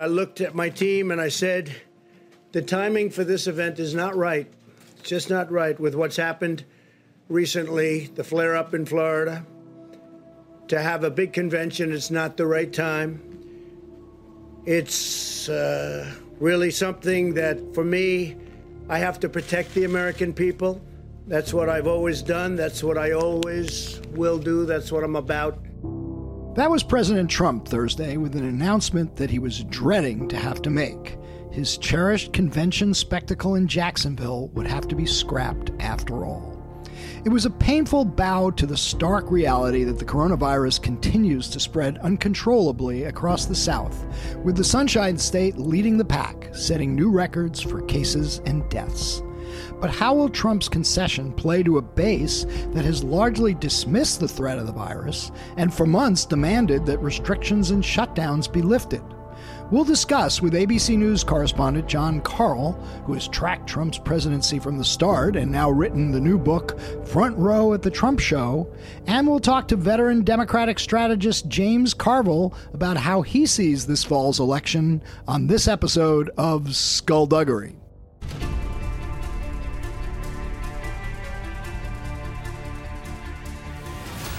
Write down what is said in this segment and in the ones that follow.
I looked at my team and I said, the timing for this event is not right. It's just not right with what's happened recently, the flare up in Florida. To have a big convention, it's not the right time. It's uh, really something that, for me, I have to protect the American people. That's what I've always done. That's what I always will do. That's what I'm about. That was President Trump Thursday with an announcement that he was dreading to have to make. His cherished convention spectacle in Jacksonville would have to be scrapped after all. It was a painful bow to the stark reality that the coronavirus continues to spread uncontrollably across the South, with the Sunshine State leading the pack, setting new records for cases and deaths. But how will Trump's concession play to a base that has largely dismissed the threat of the virus and for months demanded that restrictions and shutdowns be lifted? We'll discuss with ABC News correspondent Jon Karl, who has tracked Trump's presidency from the start and now written the new book, Front Row at the Trump Show. And we'll talk to veteran Democratic strategist James Carville about how he sees this fall's election on this episode of Skullduggery.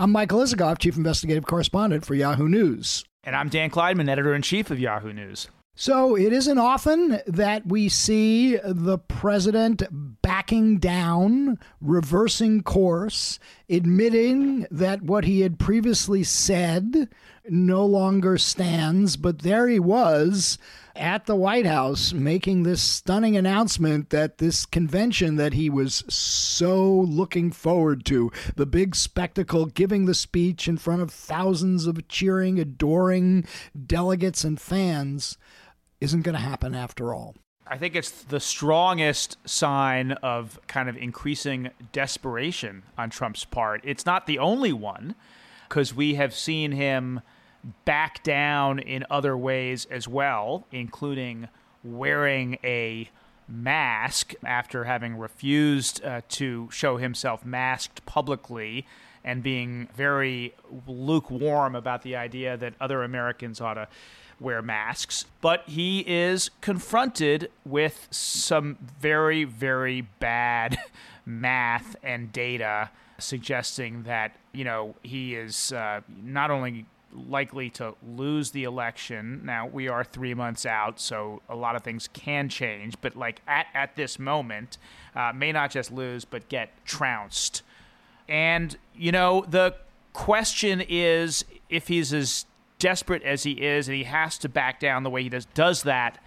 I'm Michael Isikoff, Chief Investigative Correspondent for Yahoo News. And I'm Dan Klaidman, Editor in Chief of Yahoo News. So it isn't often that we see the president backing down, reversing course, admitting that what he had previously said no longer stands. But there he was at the White House making this stunning announcement that this convention that he was so looking forward to, the big spectacle, giving the speech in front of thousands of cheering, adoring delegates and fans isn't going to happen after all. I think it's the strongest sign of kind of increasing desperation on Trump's part. It's not the only one, because we have seen him back down in other ways as well, including wearing a mask after having refused uh, to show himself masked publicly and being very lukewarm about the idea that other Americans ought to wear masks, but he is confronted with some very, very bad math and data suggesting that, you know, he is uh, not only likely to lose the election. Now, we are three months out, so a lot of things can change, but like at, at this moment, uh, may not just lose, but get trounced. And, you know, the question is if he's as desperate as he is and he has to back down the way he does, does that,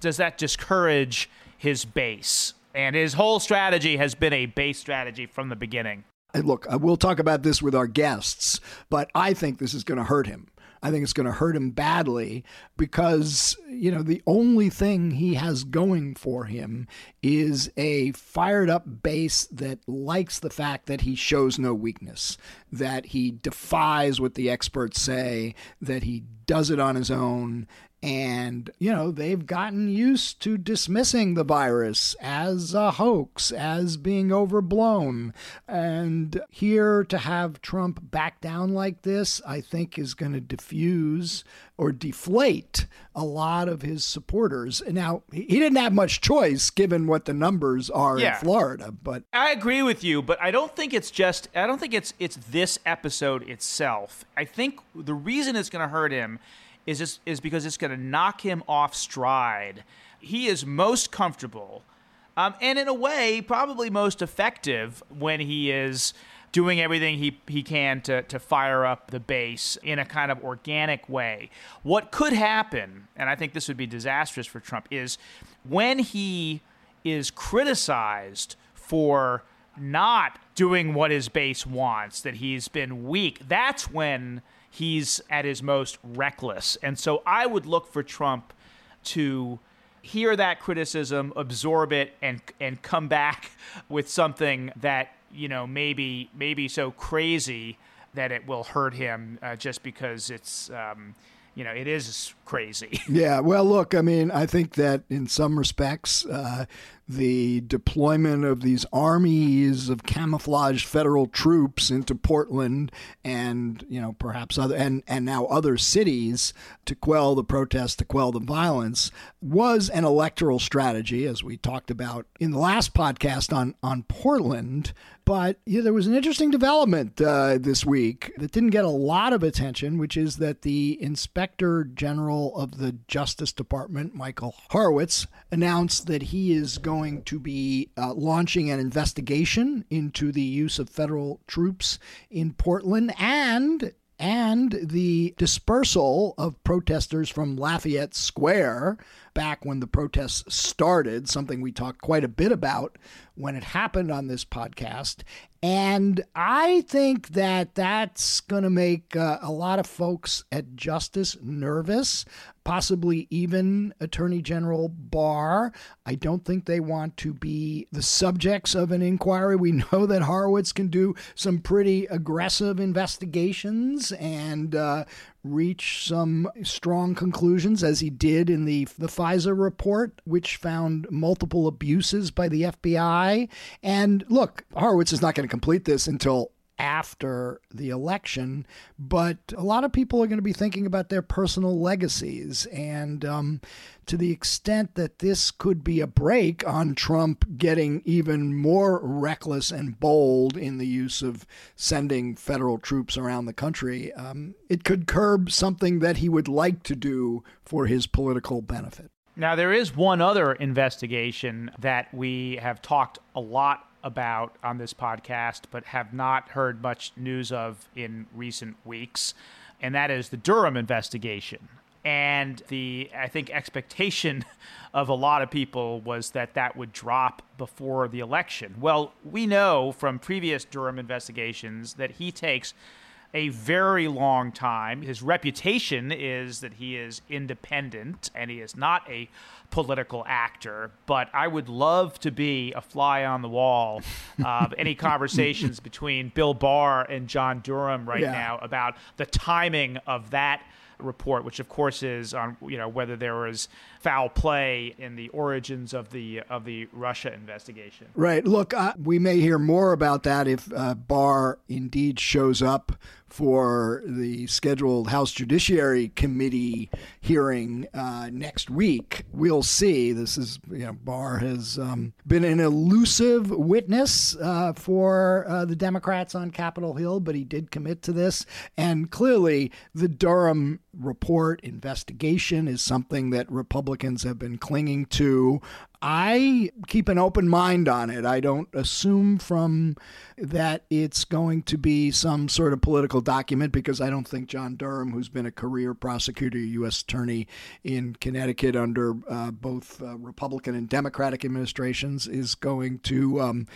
does that discourage his base? And his whole strategy has been a base strategy from the beginning. Look, uh, we'll talk about this with our guests, but I think this is going to hurt him. I think it's going to hurt him badly because, you know, the only thing he has going for him is a fired up base that likes the fact that he shows no weakness, that he defies what the experts say, that he does it on his own, and, you know, they've gotten used to dismissing the virus as a hoax, as being overblown. And here to have Trump back down like this, I think is going to diffuse or deflate a lot of his supporters. Now, he didn't have much choice given what the numbers are yeah. in Florida, but I agree with you, but I don't think it's just I don't think it's it's this episode itself. I think the reason it's going to hurt him is just, is because it's going to knock him off stride. He is most comfortable, um, and in a way, probably most effective when he is doing everything he, he can to, to fire up the base in a kind of organic way. What could happen, and I think this would be disastrous for Trump, is when he is criticized for not doing what his base wants, that he's been weak, that's when he's at his most reckless. And so I would look for Trump to hear that criticism, absorb it, and and come back with something that you know maybe maybe so crazy that it will hurt him uh, just because it's. Um, you know, it is crazy. Yeah. Well, look, I mean, I think that in some respects, uh, the deployment of these armies of camouflaged federal troops into Portland and you know perhaps other and and now other cities to quell the protests to quell the violence was an electoral strategy as we talked about in the last podcast on on Portland. But yeah, there was an interesting development uh, this week that didn't get a lot of attention, which is that the Inspector General of the Justice Department, Michael Horowitz, announced that he is going to be uh, launching an investigation into the use of federal troops in Portland and and the dispersal of protesters from Lafayette Square back when the protests started, something we talked quite a bit about when it happened on this podcast. And I think that that's going to make uh, a lot of folks at Justice nervous, possibly even Attorney General Barr. I don't think they want to be the subjects of an inquiry. We know that Horowitz can do some pretty aggressive investigations and uh, reach some strong conclusions, as he did in the, the FISA report, which found multiple abuses by the FBI. And look, Horowitz is not going to complete this until after the election, but a lot of people are going to be thinking about their personal legacies. And um, to the extent that this could be a brake on Trump getting even more reckless and bold in the use of sending federal troops around the country, um, it could curb something that he would like to do for his political benefit. Now, there is one other investigation that we have talked a lot about on this podcast, but have not heard much news of in recent weeks, and that is the Durham investigation. And the, I think, expectation of a lot of people was that that would drop before the election. Well, we know from previous Durham investigations that he takes a very long time. His reputation is that he is independent and he is not a political actor. But I would love to be a fly on the wall of any conversations between Bill Barr and John Durham right yeah. now about the timing of that report, which of course is on you know whether there was foul play in the origins of the of the Russia investigation. Right. Look, uh, we may hear more about that if uh, Barr indeed shows up for the scheduled House Judiciary Committee hearing uh, next week. We'll see. This is, you know, Barr has um, been an elusive witness uh, for uh, the Democrats on Capitol Hill, but he did commit to this. And clearly, the Durham report investigation is something that Republicans have been clinging to. I keep an open mind on it. I don't assume from that it's going to be some sort of political document because I don't think John Durham, who's been a career prosecutor, U.S. attorney in Connecticut under uh, both uh, Republican and Democratic administrations, is going to um,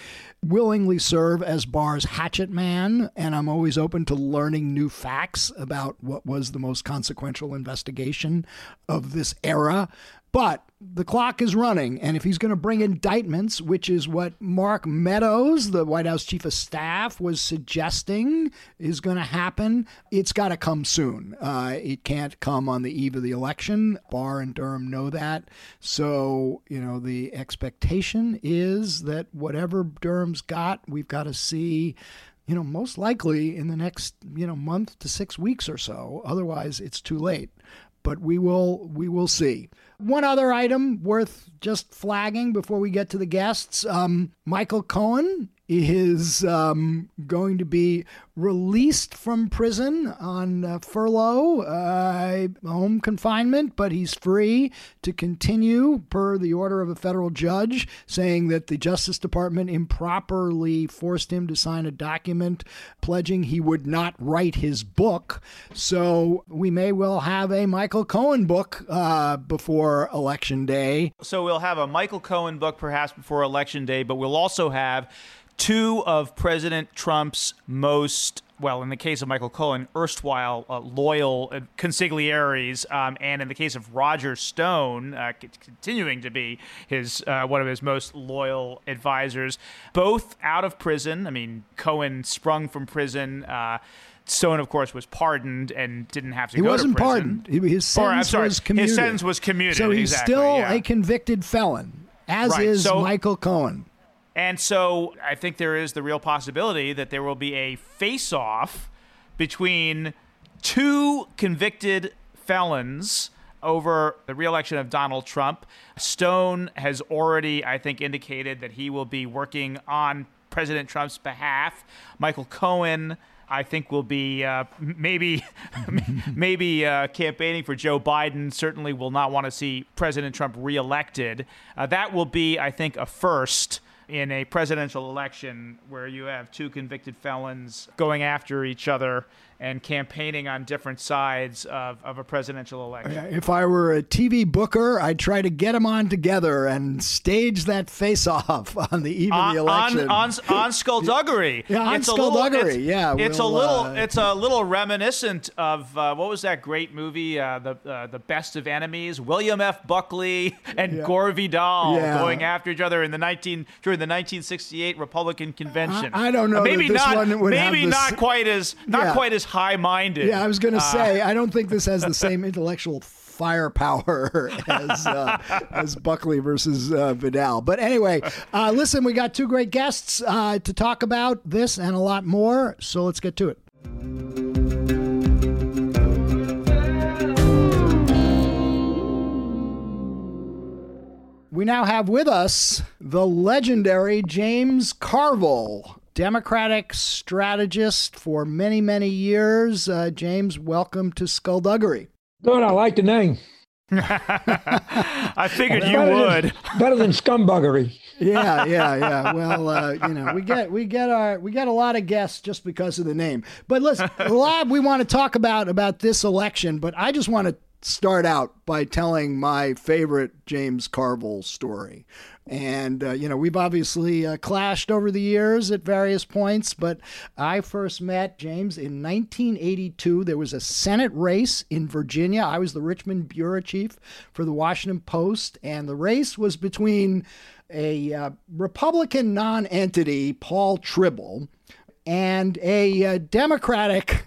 willingly serve as Barr's hatchet man. And I'm always open to learning new facts about what was the most consequential investigation of this era. But the clock is running, and if he's going to bring indictments, which is what Mark Meadows, the White House chief of staff, was suggesting is going to happen, it's got to come soon. Uh, it can't come on the eve of the election. Barr and Durham know that. So, you know, the expectation is that whatever Durham's got, we've got to see you know, most likely in the next, you know, month to six weeks or so. Otherwise, it's too late. But we will, we will see. One other item worth just flagging before we get to the guests um, Michael Cohen is um, going to be released from prison on uh, furlough, uh, home confinement, but he's free to continue per the order of a federal judge saying that the Justice Department improperly forced him to sign a document pledging he would not write his book. So we may well have a Michael Cohen book uh, before Election Day. So we'll have a Michael Cohen book perhaps before Election Day, but we'll also have two of President Trump's most well, in the case of Michael Cohen, erstwhile uh, loyal uh, consigliaries, um, and in the case of Roger Stone, uh, c- continuing to be his uh, one of his most loyal advisors, both out of prison. I mean, Cohen sprung from prison. Uh, Stone, of course, was pardoned and didn't have to he go wasn't to prison. pardoned. He- His Or, sentence sorry, was commuted. His sentence was commuted. So he's exactly, still yeah. a convicted felon, as Right, is so- Michael Cohen. And so I think there is the real possibility that there will be a face off between two convicted felons over the reelection of Donald Trump. Stone has already, I think, indicated that he will be working on President Trump's behalf. Michael Cohen. I think will be uh, maybe maybe uh, campaigning for Joe Biden. Certainly will not want to see President Trump reelected. Uh, that will be, I think, a first in a presidential election where you have two convicted felons going after each other and campaigning on different sides of, of a presidential election. If I were a TV booker, I'd try to get them on together and stage that face-off on the eve of the election. On, on, on skullduggery. Yeah, on It's a little- it's- yeah, It's we'll, a little. uh, it's a little reminiscent of uh, what was that great movie, uh, the uh, the Best of Enemies? William F. Buckley and Gore Vidal Yeah. going after each other in the nineteen during the 1968 Republican convention. I- I don't know Uh, Maybe not. one would have maybe not quite as not Yeah. quite as high minded. yeah, I was going Uh, to say, I don't think this has the same intellectual firepower as uh, as Buckley versus uh, Vidal. But anyway, uh, listen, we got two great guests uh, to talk about this and a lot more. So let's get to it. We now have with us the legendary James Carville, Democratic strategist for many, many years. Uh, James, welcome to Skullduggery. Good, I like the name. I figured you Better than- would. better than scumbuggery. Yeah, yeah, yeah. Well, uh, you know, we get we get our we get a lot of guests just because of the name. But listen, a lot we want to talk about about this election. But I just want to start out by telling my favorite James Carville story. And, uh, you know, we've obviously uh, clashed over the years at various points, but I first met James in 1982. There was a Senate race in Virginia. I was the Richmond bureau chief for the Washington Post, and the race was between a uh, Republican non-entity, Paul Trible, and a uh, Democratic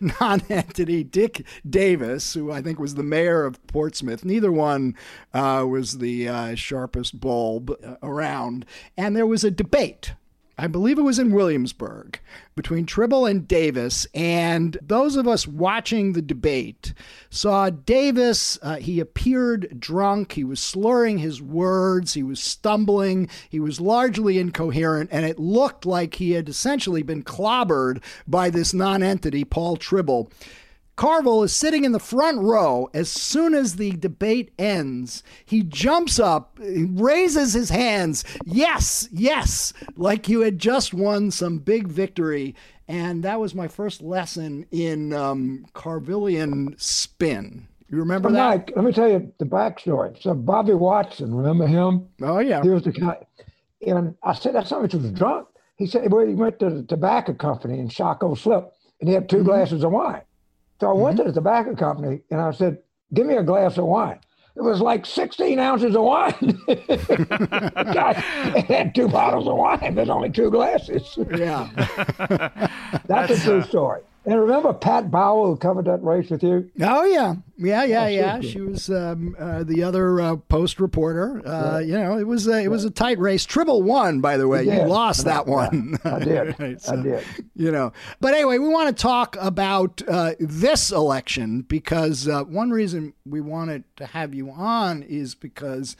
non-entity, Dick Davis, who I think was the mayor of Portsmouth. Neither one uh, was the uh, sharpest bulb uh, around, and there was a debate. I believe it was in Williamsburg between Trible and Davis. And those of us watching the debate saw Davis. Uh, he appeared drunk. He was slurring his words. He was stumbling. He was largely incoherent. And it looked like he had essentially been clobbered by this nonentity, Paul Trible. Carville is sitting in the front row. As soon as the debate ends, he jumps up, he raises his hands. Yes, yes, like you had just won some big victory. And that was my first lesson in um, Carvillian spin. You remember But that? Mike, let me tell you the backstory. So Bobby Watson, remember him? Oh, yeah. He was the guy. And I said, that's somebody who was drunk. He said, well, he went to the tobacco company in Shockoe Slip and he had 2 glasses of wine. So I went mm-hmm. to the tobacco company and I said, give me a glass of wine. It was like 16 ounces of wine. God, it had two bottles of wine. There's only two glasses. Yeah. That's, a true uh, story. And remember Pat Bauer who covered that race with you? Oh yeah, yeah, yeah, yeah. sure. She was um, uh, the other uh, post reporter. Uh, You know, it was a, it was a tight race. Trible won, by the way. You lost that one. I did. Right, I did. You know, but anyway, we want to talk about uh, this election because uh, one reason we wanted to have you on is because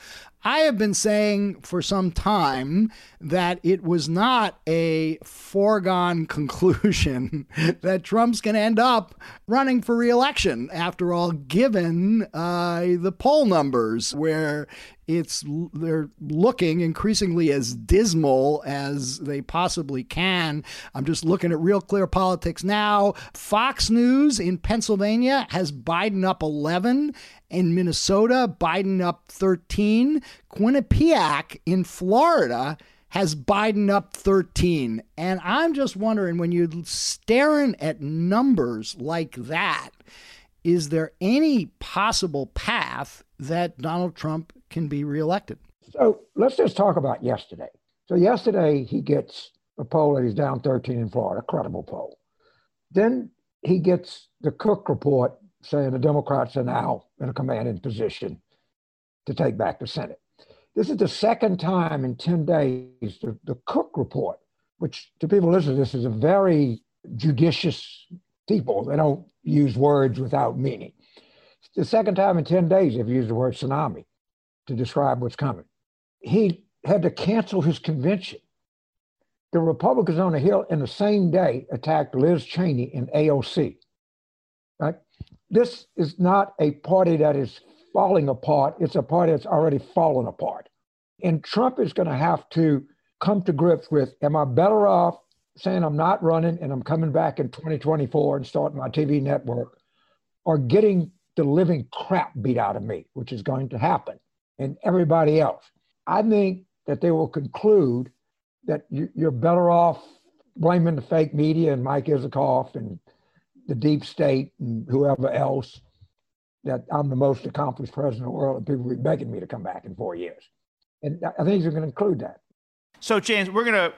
I have been saying for some time that it was not a foregone conclusion that Trump's going to end up running for reelection. After all, given uh, the poll numbers, where it's they're looking increasingly as dismal as they possibly can. I'm just looking at Real Clear Politics now. Fox News in Pennsylvania has Biden up 11. In Minnesota, Biden up 13. Quinnipiac in Florida has Biden up 13. And I'm just wondering when you're staring at numbers like that, is there any possible path that Donald Trump can be reelected? So let's just talk about yesterday. So yesterday he gets a poll that he's down 13 in Florida, credible poll. Then he gets the Cook report saying the Democrats are now in a commanding position to take back the Senate. This is the second time in 10 days the, the Cook report, which to people listening to this is a very judicious people. They don't use words without meaning. The second time in 10 days they've used the word tsunami to describe what's coming. He had to cancel his convention. The Republicans on the Hill in the same day attacked Liz Cheney in AOC. Right? This is not a party that is falling apart. It's a party that's already fallen apart. And Trump is going to have to come to grips with am I better off saying I'm not running and I'm coming back in 2024 and starting my TV network are getting the living crap beat out of me, which is going to happen, and everybody else? I think that they will conclude that you're better off blaming the fake media and Mike Isikoff and the deep state and whoever else that I'm the most accomplished president in the world, and people will be begging me to come back in four years. And I think he's going to include that. So, James, we're going to,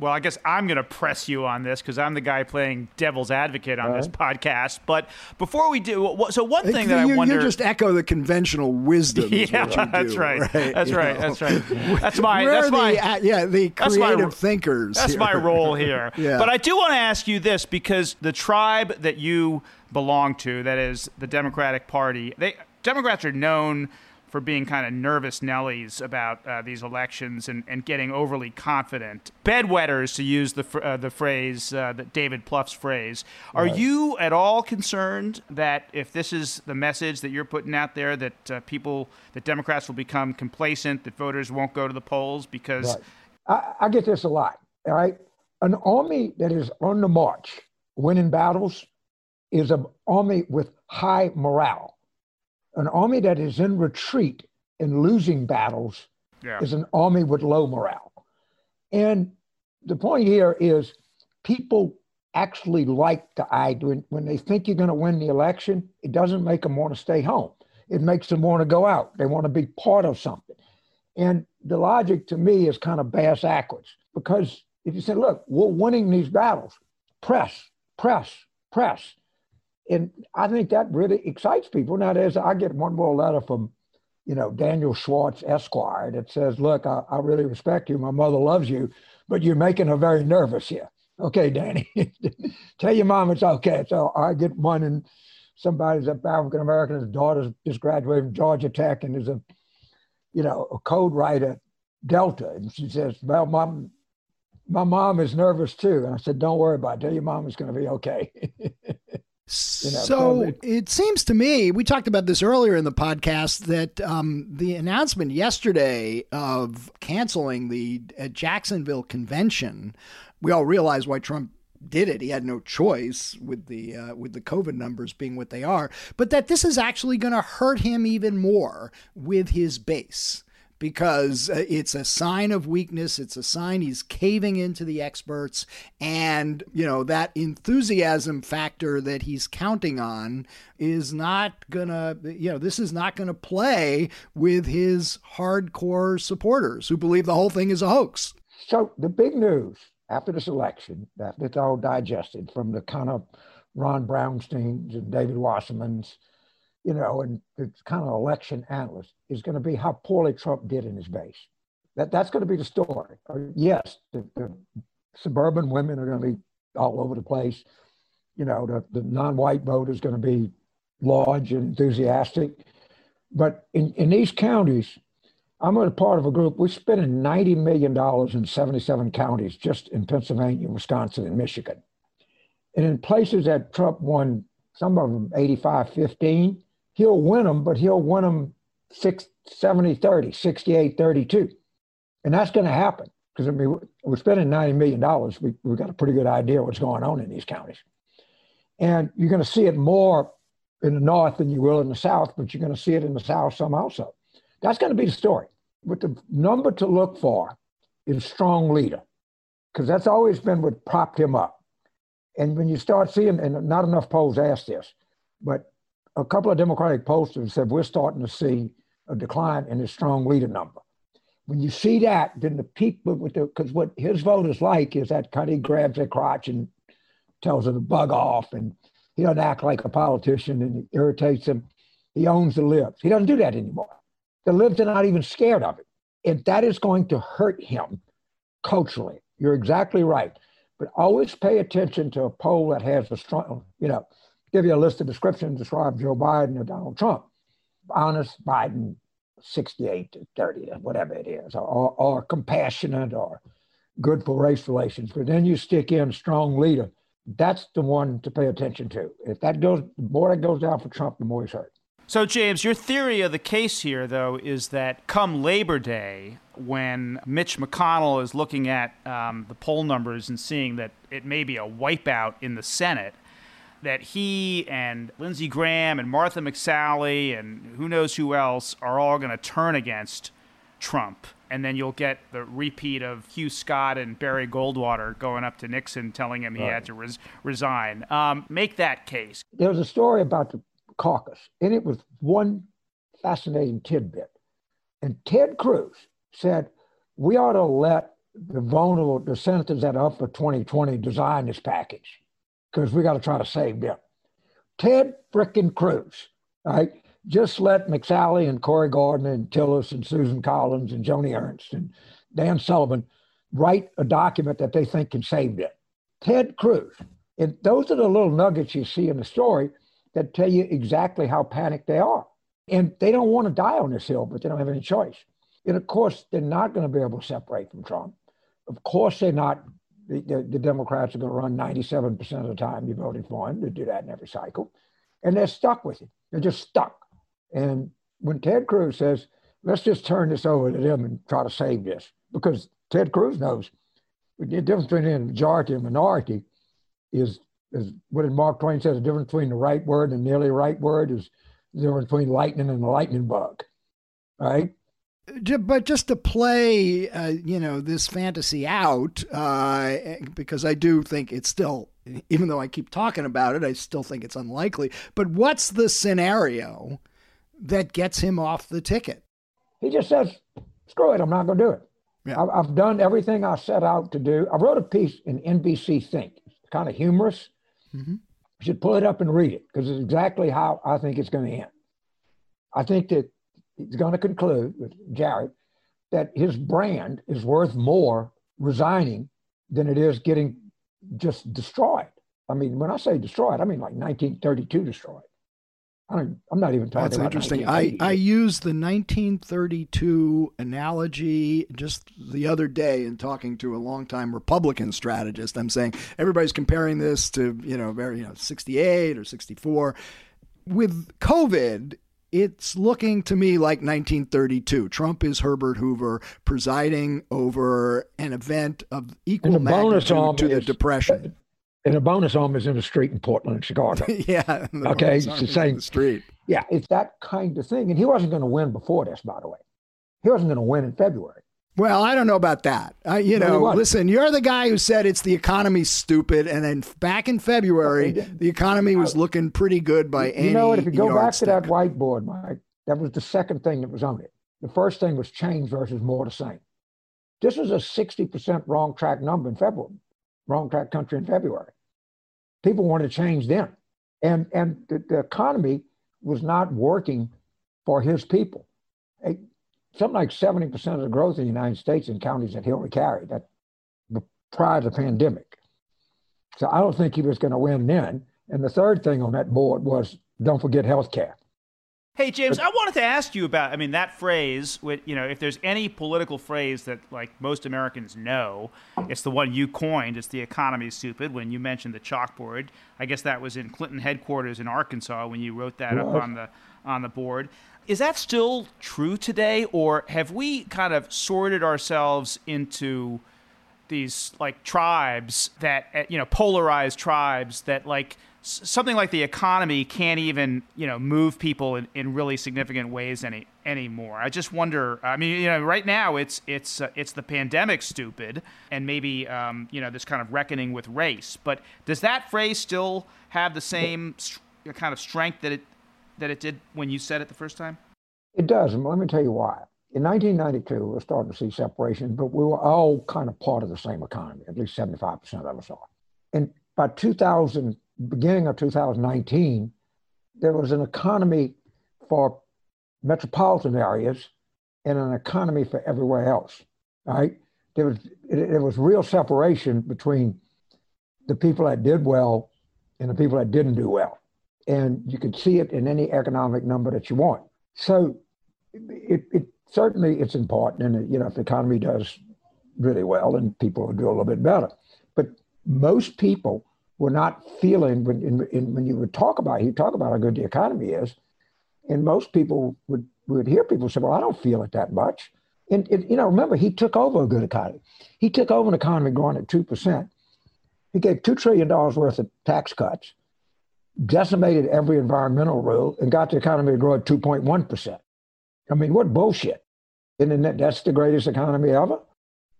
well, I guess I'm going to press you on this because I'm the guy playing devil's advocate on this podcast. But before we do, so one thing that you, I wonder. You just echo the conventional wisdom. yeah, that's do, right. right. That's you right. Know? That's right. That's my. We're that's my. yeah, the creative my, thinkers. That's here. my role here. yeah. But I do want to ask you this because the tribe that you belong to, that is the Democratic Party, they Democrats are known for being kind of nervous Nellies about uh, these elections and, and getting overly confident. Bedwetters, to use the, uh, the phrase, uh, that David Plouffe's phrase. Are Right. you at all concerned that if this is the message that you're putting out there, that uh, people, that Democrats will become complacent, that voters won't go to the polls because Right. I, I get this a lot. All right. An army that is on the march, winning battles, is an army with high morale. An army that is in retreat and losing battles yeah. is an army with low morale. And the point here is people actually like the idea when, when they think you're going to win the election, it doesn't make them want to stay home. It makes them want to go out. They want to be part of something. And the logic to me is kind of bass backwards because if you say, look, we're winning these battles, press, press, press. And I think that really excites people. Now, there's, I get one more letter from, you know, Daniel Schwartz, Esquire, that says, look, I, I really respect you. My mother loves you, but you're making her very nervous here. Okay, Danny, tell your mom it's okay. So I get one, and somebody's African American, his daughter's just graduated from Georgia Tech and is a, you know, a code writer Delta. And she says, well, mom, my mom is nervous too. And I said, don't worry about it. Tell your mom it's going to be okay. You know, so COVID. it seems to me, we talked about this earlier in the podcast, that um, the announcement yesterday of canceling the uh, Jacksonville convention, we all realize why Trump did it. He had no choice with the uh, with the COVID numbers being what they are, but that this is actually going to hurt him even more with his base because uh, it's a sign of weakness. It's a sign he's caving into the experts. And, you know, that enthusiasm factor that he's counting on is not going to, you know, this is not going to play with his hardcore supporters who believe the whole thing is a hoax. So the big news after this election, after it's all digested from the kind of Ron Brownsteins and David Wassermans, you know, and the kind of election analyst, is going to be how poorly Trump did in his base. That that's going to be the story. Uh, yes, the, the suburban women are going to be all over the place. You know, the, the non-white vote is going to be large and enthusiastic. But in, in these counties, I'm a part of a group. We're spending $90 million in 77 counties just in Pennsylvania, Wisconsin, and Michigan. And in places that Trump won, some of them 85 15, he'll win them, but he'll win them 6, 70 30, 68 32. And that's going to happen because I mean, we're- spending $90 million. We, we've got a pretty good idea what's going on in these counties. And you're going to see it more in the North than you will in the South, but you're going to see it in the South some also. That's going to be the story. But the number to look for is strong leader, because that's always been what propped him up. And when you start seeing, and not enough polls ask this, but a couple of Democratic pollsters said we're starting to see a decline in his strong leader number. When you see that, then the people with the because what his voters like is that kind of grabs their crotch and tells her to bug off, and he doesn't act like a politician and it irritates them. He owns the libs. He doesn't do that anymore. The libs are not even scared of it. And that is going to hurt him culturally. You're exactly right. But always pay attention to a poll that has a strong, you know, give you a list of descriptions, describe Joe Biden or Donald Trump. Honest Biden, 68 to 30, whatever it is, or, or compassionate or good for race relations. But then you stick in strong leader. That's the one to pay attention to. If that goes, the more that goes down for Trump, the more he's hurt. So, James, your theory of the case here, though, is that come Labor Day, when Mitch McConnell is looking at um, the poll numbers and seeing that it may be a wipeout in the Senate, that he and Lindsey Graham and Martha McSally and who knows who else are all going to turn against Trump. And then you'll get the repeat of Hugh Scott and Barry Goldwater going up to Nixon telling him he right. had to res- resign. Um, make that case. There was a story about the caucus, and it was one fascinating tidbit. And Ted Cruz said, We ought to let the vulnerable, the senators that are up for 2020 design this package because we got to try to save them. Ted frickin' Cruz, right? Just let McSally and Cory Gardner and Tillis and Susan Collins and Joni Ernst and Dan Sullivan write a document that they think can save them. Ted Cruz. And those are the little nuggets you see in the story that tell you exactly how panicked they are. And they don't want to die on this hill, but they don't have any choice. And of course, they're not going to be able to separate from Trump. Of course, they're not the, the, the Democrats are going to run 97% of the time you voted for him. They do that in every cycle. And they're stuck with it. They're just stuck. And when Ted Cruz says, let's just turn this over to them and try to save this, because Ted Cruz knows the difference between a majority and minority is, is what Mark Twain says the difference between the right word and nearly right word is the difference between lightning and the lightning bug, right? But just to play, uh, you know, this fantasy out, uh, because I do think it's still, even though I keep talking about it, I still think it's unlikely. But what's the scenario that gets him off the ticket? He just says, "Screw it, I'm not going to do it. Yeah. I've done everything I set out to do." I wrote a piece in NBC Think. It's kind of humorous. Mm-hmm. You should pull it up and read it because it's exactly how I think it's going to end. I think that he's going to conclude with Jared that his brand is worth more resigning than it is getting just destroyed. I mean, when I say destroyed, I mean like 1932 destroyed. I am not even talking about. That's interesting. I, I used the 1932 analogy just the other day in talking to a longtime Republican strategist. I'm saying everybody's comparing this to, you know, very, you know, 68 or 64. With COVID, it's looking to me like 1932. Trump is Herbert Hoover presiding over an event of equal magnitude to the Depression. And a bonus home is in the street in Portland, Chicago. yeah. Okay. It's the same the street. Yeah. It's that kind of thing. And he wasn't going to win before this, by the way. He wasn't going to win in February. Well, I don't know about that. Uh, you know, listen, you're the guy who said it's the economy's stupid, and then back in February, the economy was looking pretty good by you any. You know what? If you go back to that whiteboard, Mike, that was the second thing that was on it. The first thing was change versus more the same. This was a 60% wrong track number in February, wrong track country in February. People wanted to change then. And, and the, the economy was not working for his people something like 70% of the growth in the United States in counties that Hillary carried that prior to the pandemic. So I don't think he was going to win then. And the third thing on that board was don't forget health care. Hey James, I wanted to ask you about I mean that phrase with you know if there's any political phrase that like most Americans know, it's the one you coined, it's the economy stupid when you mentioned the chalkboard. I guess that was in Clinton headquarters in Arkansas when you wrote that up on the on the board. Is that still true today, or have we kind of sorted ourselves into these like tribes that eh, you know polarized tribes that like something like the economy can't even you know move people in, in really significant ways any anymore. I just wonder. I mean, you know, right now it's it's uh, it's the pandemic, stupid, and maybe um, you know this kind of reckoning with race. But does that phrase still have the same st- kind of strength that it that it did when you said it the first time? It does, and let me tell you why. In 1992, we're starting to see separation, but we were all kind of part of the same economy. At least 75% of us are. And by 2000 beginning of 2019, there was an economy for metropolitan areas and an economy for everywhere else. Right? There was there was real separation between the people that did well and the people that didn't do well, and you can see it in any economic number that you want. So, it, it certainly it's important, and you know if the economy does really well, and people will do a little bit better. But most people were not feeling when in, in, when you would talk about you talk about how good the economy is, and most people would would hear people say, "Well, I don't feel it that much." And you know, remember he took over a good economy. He took over an economy growing at two percent. He gave two trillion dollars worth of tax cuts, decimated every environmental rule, and got the economy to grow at two point one percent. I mean, what bullshit! And that, that's the greatest economy ever.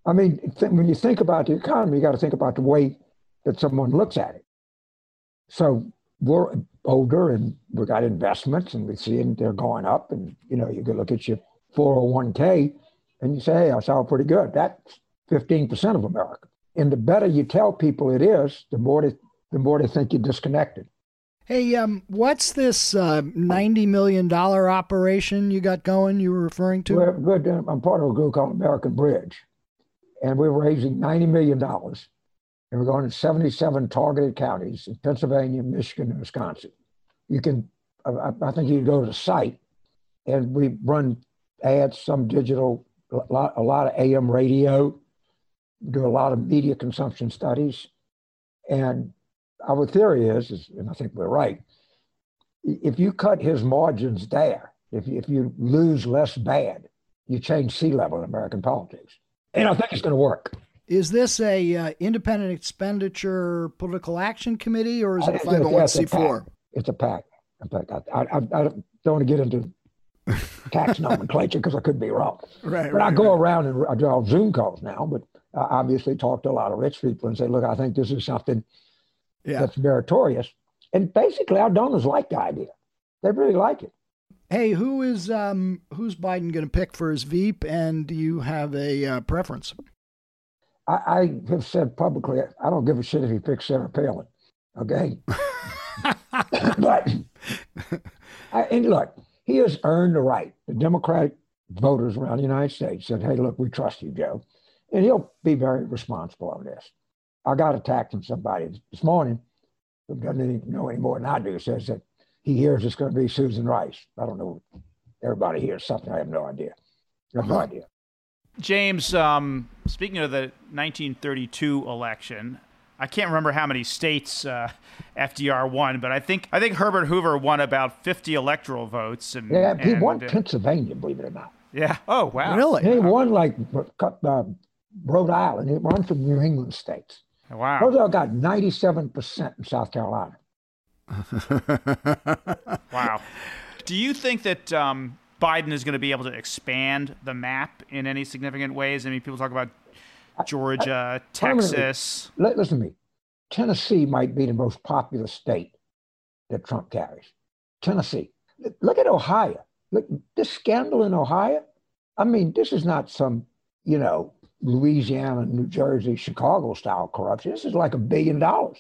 I mean, th- when you think about the economy, you got to think about the way that someone looks at it. So we're older and we got investments and we see them, they're going up. And, you know, you can look at your 401k and you say, hey, I saw pretty good. That's 15% of America. And the better you tell people it is, the more they, the more they think you're disconnected. Hey, um, what's this uh, ninety million dollar operation you got going? You were referring to? I'm part of a group called American Bridge, and we're raising ninety million dollars and we're going to 77 targeted counties in Pennsylvania, Michigan, and Wisconsin. You can, I, I think you go to the site and we run ads, some digital, a lot, a lot of AM radio, do a lot of media consumption studies. And our theory is, is and I think we're right, if you cut his margins there, if you, if you lose less bad, you change sea level in American politics. And I think it's going to work. Is this a uh, independent expenditure political action committee or is it a 501c4? It's a PAC. In fact, I, I, I don't want to get into tax nomenclature because I could be wrong. Right. But right, I go right. around and I do Zoom calls now, but I obviously talk to a lot of rich people and say, look, I think this is something yeah. that's meritorious. And basically, our donors like the idea. They really like it. Hey, who is um, who's Biden going to pick for his Veep, and do you have a uh, preference? I, I, have said publicly, I don't give a shit if he picks Sarah Palin. Okay. but, I, and look, he has earned the right. The Democratic voters around the United States said, hey, look, we trust you, Joe. And he'll be very responsible on this. I got attacked from somebody this morning who doesn't even know any more than I do, says that he hears it's going to be Susan Rice. I don't know. Everybody hears something. I have no idea. I have no idea. James, um, speaking of the 1932 election, I can't remember how many states uh, FDR won, but I think I think Herbert Hoover won about 50 electoral votes. And yeah, he and, won uh, Pennsylvania, believe it or not. Yeah. Oh, wow. Really? He won like uh, Rhode Island. He won from New England states. Wow. Roosevelt got 97% in South Carolina. wow. Do you think that um, Biden is going to be able to expand the map in any significant ways? I mean, people talk about Georgia, Texas. Listen to me. Tennessee might be the most populous state that Trump carries. Tennessee. Look at Ohio. Look, this scandal in Ohio. I mean, this is not some, you know, Louisiana, New Jersey, Chicago style corruption. This is like a billion dollars.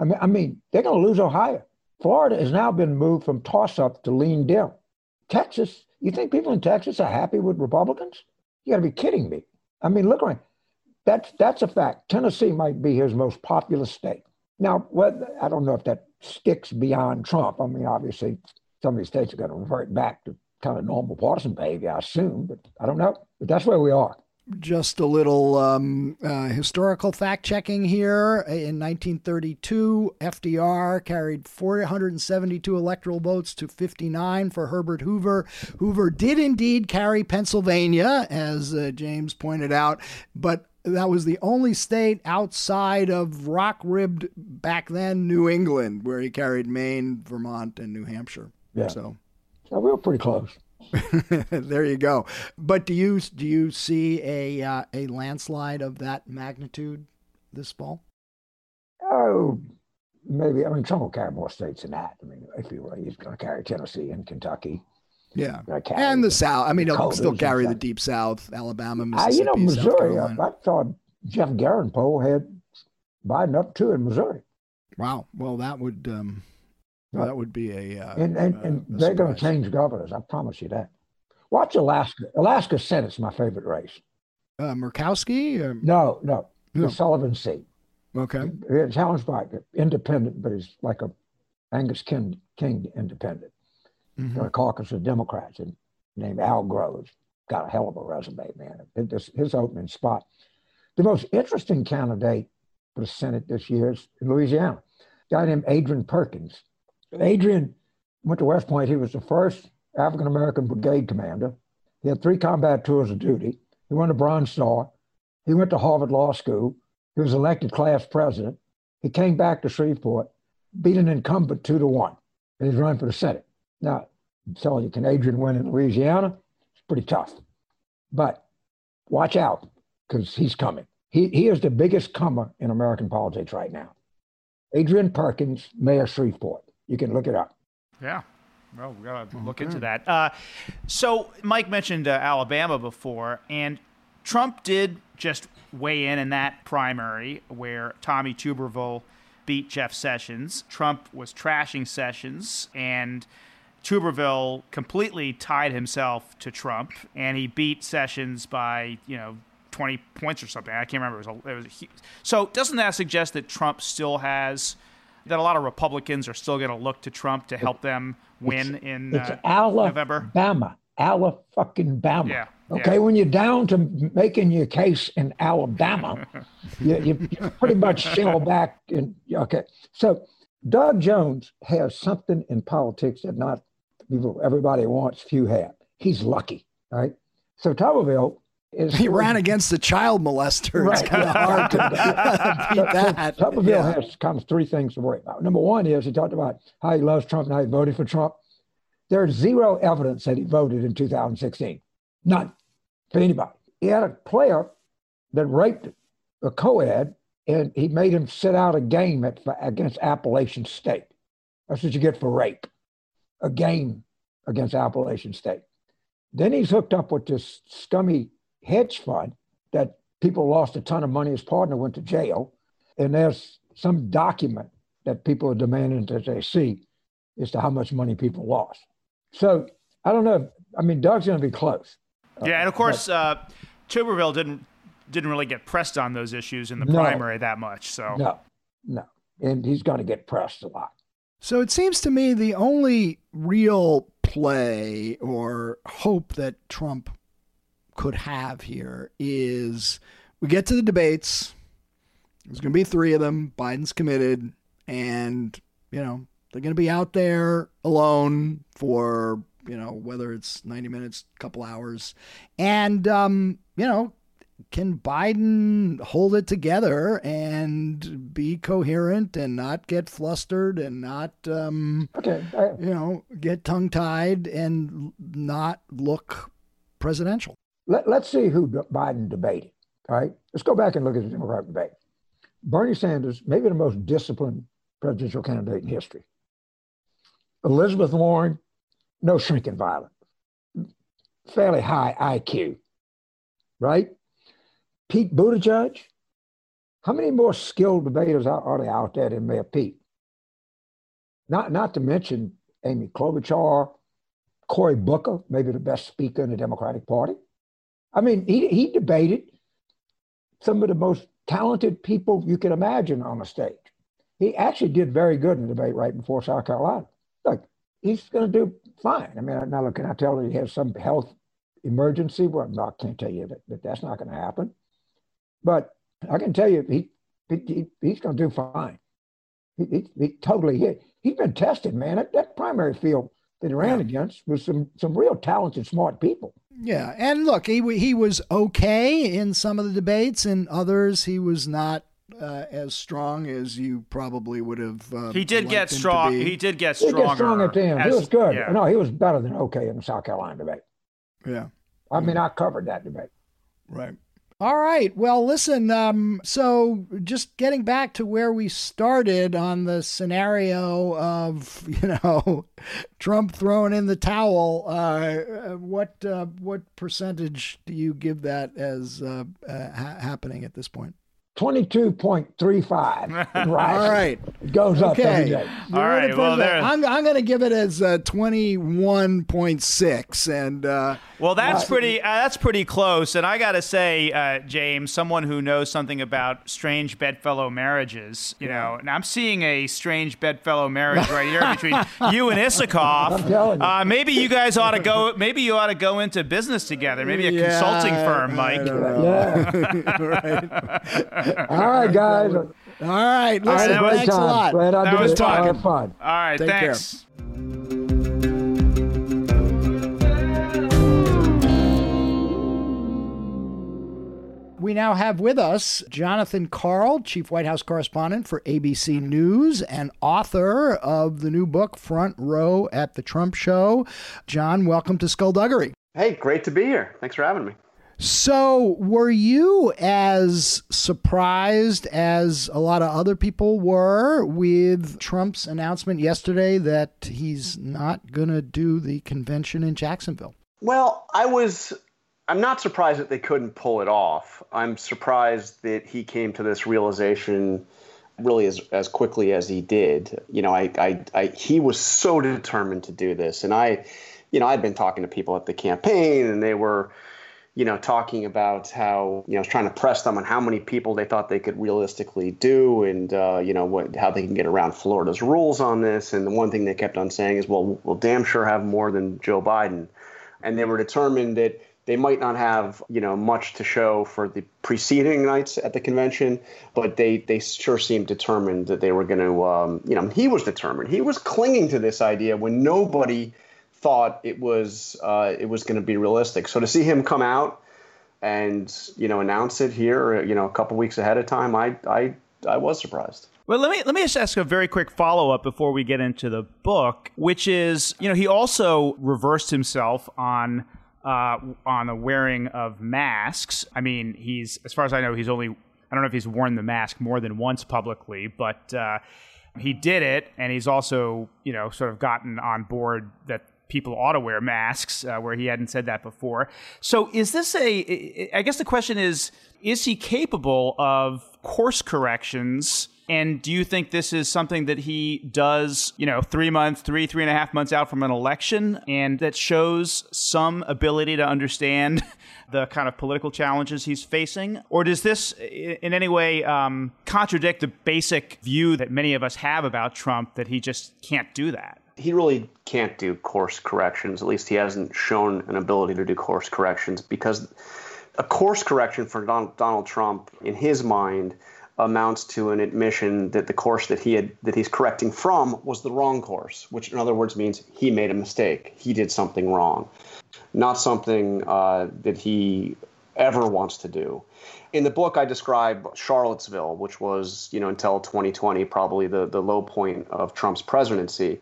I mean, I mean, they're going to lose Ohio. Florida has now been moved from toss up to lean Dem. Texas, you think people in Texas are happy with Republicans? You got to be kidding me. I mean, look around. That's that's a fact. Tennessee might be his most populous state. Now, what I don't know if that sticks beyond Trump. I mean, obviously, some of these states are going to revert back to kind of normal partisan behavior, I assume, but I don't know. But that's where we are just a little um, uh, historical fact checking here. In 1932, FDR carried 472 electoral votes to 59 for Herbert Hoover. Hoover did indeed carry Pennsylvania, as uh, James pointed out, but that was the only state outside of rock ribbed back then New England where he carried Maine, Vermont, and New Hampshire. Yeah. So, so we were pretty close. there you go. But do you do you see a uh, a landslide of that magnitude this fall? Oh, maybe. I mean, Trump will carry more states than that. I mean, if he were, he's going to carry Tennessee and Kentucky. Yeah, and the South. I mean, he'll still carry the deep South, Alabama, Mississippi, you know, Missouri. I. I thought Geoff Garin poll had Biden up two in Missouri, Wow. Well, that would um, that would be a uh, and and, and a they're going to change governors. I promise you that. Watch Alaska. Alaska Senate's my favorite race. Uh, Murkowski. Um, No, no, No. the Sullivan seat. okay. He's challenged by an independent, but he's like a Angus King, King independent. Mhm. Got a caucus of Democrats and named Al Gross. Got a hell of a resume, man. It- his opening spot. The most interesting candidate for the Senate this year is in Louisiana. A guy named Adrian Perkins. Adrian went to West Point. He was the first African American brigade commander. He had three combat tours of duty. He won a Bronze Star. He went to Harvard Law School. He was elected class president. He came back to Shreveport, beat an incumbent two to one, and he's running for the Senate. Now, I'm telling you, can Adrian win in Louisiana? It's pretty tough. But watch out, because he's coming. He, he is the biggest comer in American politics right now. Adrian Perkins, Mayor Shreveport. You can look it up. Yeah. Well, we got to look into that. Uh, so, Mike mentioned uh, Alabama before, and Trump did just weigh in in that primary where Tommy Tuberville beat Jeff Sessions. Trump was trashing Sessions, and Tuberville completely tied himself to Trump, and he beat Sessions by, you know, 20 points or something. I can't remember. It was a, it was a huge, so doesn't that suggest that Trump still has that a lot of Republicans are still going to look to Trump to help them win in It's uh, Alabama. November? Ala fucking Bama. Yeah, Okay, yeah. when you're down to making your case in Alabama, you, you, you pretty much shell back. In, okay, so Doug Jones has something in politics that not people, everybody wants, few have. He's lucky, right? So Tuberville is He ran against the child molester. It's kind of hard to beat So- so that. Tuberville Yeah. has kind of three things to worry about. Number one is he talked about how he loves Trump and how he voted for Trump. There's zero evidence that he voted in 2016. None for anybody. He had a player that raped a co-ed and he made him sit out a game at, against Appalachian State. That's what you get for rape, a game against Appalachian State. Then he's hooked up with this scummy hedge fund that people lost a ton of money. His partner went to jail. And there's some document that people are demanding that they see as to how much money people lost. So I don't know. I mean, Doug's going to be close. Yeah, and of course, uh, Tuberville didn't didn't really get pressed on those issues in the No. primary that much. So No, no. And he's going to get pressed a lot. So it seems to me the only real play or hope that Trump could have here is we get to the debates. There's going to be three of them. Biden's committed, and you know they're going to be out there alone for you know whether it's 90 minutes, couple hours, and um, you know can Biden hold it together and be coherent and not get flustered and not, um, Okay. I, you know, get tongue tied and not look presidential? Let, let's see who Biden debated. All right. Let's go back and look at the Democratic debate. Bernie Sanders, maybe the most disciplined presidential candidate in history. Elizabeth Warren, no shrinking violence, fairly high IQ, right? Pete Buttigieg, how many more skilled debaters are, are there out there than Mayor Pete? Not, not to mention Amy Klobuchar, Cory Booker, maybe the best speaker in the Democratic Party. I mean, he, he debated some of the most talented people you can imagine on the stage. He actually did very good in the debate right before South Carolina. Look, he's going to do fine. I mean, now look, can I tell you he has some health emergency? Well, no, I can't tell you that, that that's not going to happen. But I can tell you he, he he's going to do fine. He, he, he totally hit. He's been tested, man. That, that primary field that he ran yeah. against was some some real talented, smart people. Yeah, and look, he he was okay in some of the debates, and others he was not uh, as strong as you probably would have. Uh, he did get strong. He did get stronger. He, get strong at the end. As, he was good. Yeah. No, he was better than okay in the South Carolina debate. Yeah. I mean, I covered that debate. Right. All right. Well, listen. Um, so, just getting back to where we started on the scenario of you know Trump throwing in the towel. Uh, what uh, what percentage do you give that as uh, uh ha- happening at this point? 22.35. Right. All right. It goes up okay. every day. All right. Well, there. I'm, I'm going to give it as uh, 21.6. And uh, well, that's pretty. Uh, that's pretty close. And I got to say, uh, James, someone who knows something about strange bedfellow marriages, you know, and I'm seeing a strange bedfellow marriage right here between you and Isikoff. You. Uh, maybe you guys ought to go. Maybe you ought to go into business together. Maybe a yeah, consulting firm, Mike. Yeah. right. All right, guys. All right. Listen, All right, thanks time. a lot. Glad I that did was it. fun. fun. All right. Take thanks. Care. We now have with us Jonathan Karl, Chief White House Correspondent for ABC News and author of the new book, Front Row at the Trump Show. Jon, welcome to Skullduggery. Hey, great to be here. Thanks for having me. So, were you as surprised as a lot of other people were with Trump's announcement yesterday that he's not going to do the convention in Jacksonville? Well, I was I'm not surprised that they couldn't pull it off. I'm surprised that he came to this realization really as, as quickly as he did. You know, I, I, I, he was so determined to do this. And I, you know, I'd been talking to people at the campaign and they were, you know, talking about how, you know, trying to press them on how many people they thought they could realistically do and, uh, you know, what, how they can get around Florida's rules on this. And the one thing they kept on saying is, well, we'll damn sure have more than Joe Biden. And they were determined that they might not have, you know, much to show for the preceding nights at the convention, but they they sure seemed determined that they were going to, um, you know, he was determined. He was clinging to this idea when nobody thought it was uh, it was going to be realistic. So to see him come out and you know announce it here, you know, a couple weeks ahead of time, I I I was surprised. Well, let me let me just ask a very quick follow up before we get into the book, which is, you know, he also reversed himself on uh, on the wearing of masks. I mean, he's as far as I know, he's only I don't know if he's worn the mask more than once publicly, but uh, he did it, and he's also you know sort of gotten on board that people ought to wear masks uh, where he hadn't said that before. So is this a? I guess the question is: Is he capable of course corrections? And do you think this is something that he does, you know, three months, three, three and a half months out from an election, and that shows some ability to understand the kind of political challenges he's facing? Or does this in any way um, contradict the basic view that many of us have about Trump that he just can't do that? He really can't do course corrections. At least he hasn't shown an ability to do course corrections because a course correction for Donald Trump, in his mind, amounts to an admission that the course that he had that he's correcting from was the wrong course, which in other words means he made a mistake. He did something wrong, not something uh, that he ever wants to do. In the book, I describe Charlottesville, which was, you know, until 2020, probably the, the low point of Trump's presidency,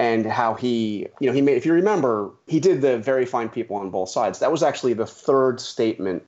and how he, you know, he made, if you remember, he did the very fine people on both sides. That was actually the third statement,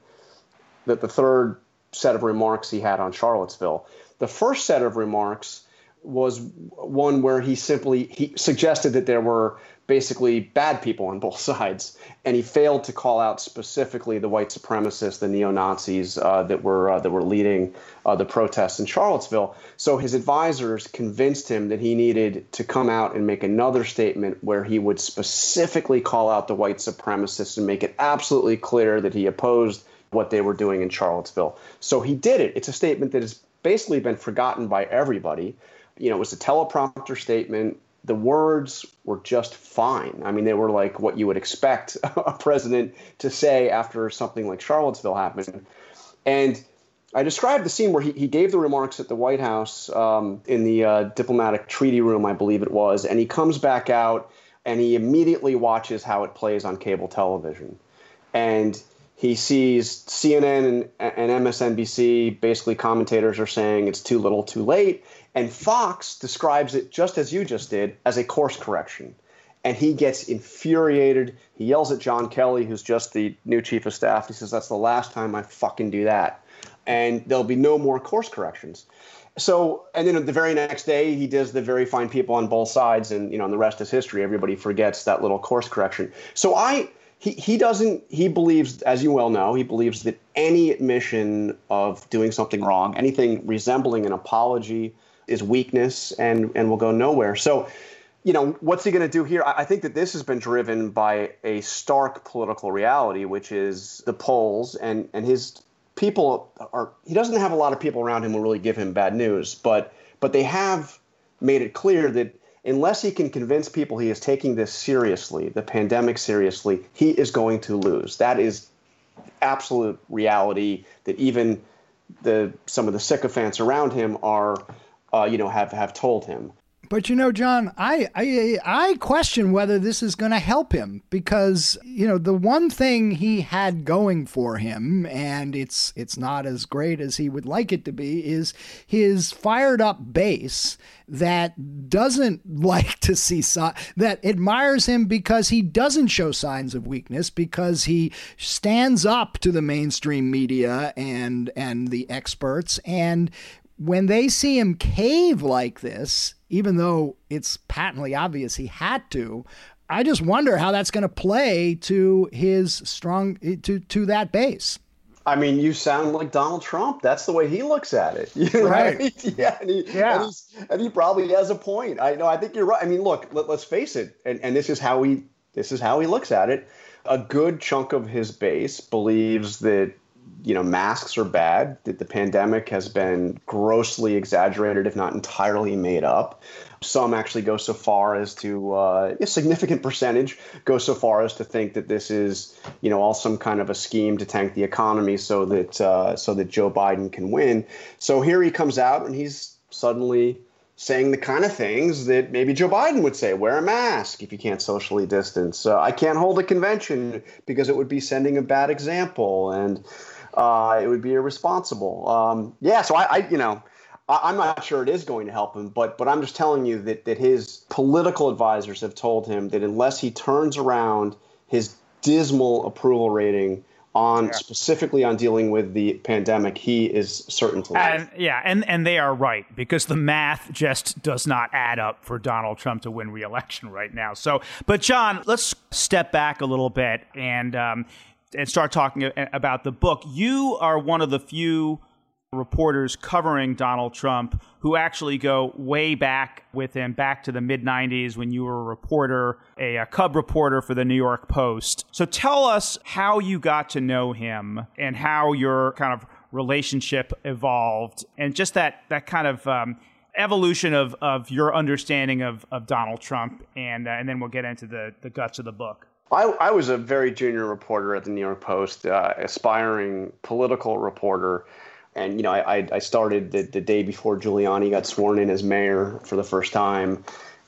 that the third set of remarks he had on Charlottesville. The first set of remarks was one where he simply he suggested that there were basically bad people on both sides, and he failed to call out specifically the white supremacists, the neo Nazis uh, that were uh, that were leading uh, the protests in Charlottesville. So his advisors convinced him that he needed to come out and make another statement where he would specifically call out the white supremacists and make it absolutely clear that he opposed what they were doing in Charlottesville. So he did it. It's a statement that has basically been forgotten by everybody. You know, it was a teleprompter statement. The words were just fine. I mean, they were like what you would expect a president to say after something like Charlottesville happened. And I described the scene where he, he gave the remarks at the White House um, in the uh, diplomatic treaty room, I believe it was, and he comes back out and he immediately watches how it plays on cable television. And he sees CNN and, and MSNBC, basically commentators are saying it's too little, too late. And Fox describes it just as you just did as a course correction. And he gets infuriated. He yells at John Kelly, who's just the new chief of staff. He says, That's the last time I fucking do that. And there'll be no more course corrections. So, and then the very next day, he does the very fine people on both sides, and you know, and the rest is history. Everybody forgets that little course correction. So, I he he doesn't he believes, as you well know, he believes that any admission of doing something wrong, anything resembling an apology, is weakness and and will go nowhere. So, you know, what's he going to do here? I think that this has been driven by a stark political reality, which is the polls and and his people are he doesn't have a lot of people around him who really give him bad news, but but they have made it clear that unless he can convince people he is taking this seriously, the pandemic seriously, he is going to lose. That is absolute reality that even the some of the sycophants around him are uh, you know have have told him. But you know, Jon, I I, I question whether this is going to help him because you know the one thing he had going for him, and it's it's not as great as he would like it to be, is his fired up base that doesn't like to see that admires him because he doesn't show signs of weakness because he stands up to the mainstream media and and the experts and when they see him cave like this, even though it's patently obvious he had to, I just wonder how that's going to play to his strong to to that base. I mean, you sound like Donald Trump. That's the way he looks at it. You know right. Yeah. And he, yeah. And, and, he probably has a point. I know. I think you're right. I mean, look. Let, us face it. And, and this is how he this is how he looks at it. A good chunk of his base believes that you know, masks are bad, that the pandemic has been grossly exaggerated, if not entirely made up. Some actually go so far as to, uh, a significant percentage go so far as to think that this is, you know, all some kind of a scheme to tank the economy so that uh, so that Joe Biden can win. So here he comes out and he's suddenly saying the kind of things that maybe Joe Biden would say: wear a mask if you can't socially distance. Uh, I can't hold a convention because it would be sending a bad example and uh, it would be irresponsible. Um, yeah, so I, I you know, I, am not sure it is going to help him, but but I'm just telling you that that his political advisors have told him that unless he turns around his dismal approval rating on yeah. specifically on dealing with the pandemic, he is certain to lose. And yeah, and and they are right because the math just does not add up for Donald Trump to win re-election right now. So, but Jon, let's step back a little bit and. Um, and start talking about the book. You are one of the few reporters covering Donald Trump who actually go way back with him, back to the mid 90s when you were a reporter, a, a, Cub reporter for the New York Post. So tell us how you got to know him and how your kind of relationship evolved and just that, that kind of. Um, evolution of, of your understanding of, of Donald Trump, and, uh, and then we'll get into the, the guts of the book. I, I was a very junior reporter at the New York Post, uh, aspiring political reporter. And, you know, I, I started the, the day before Giuliani got sworn in as mayor for the first time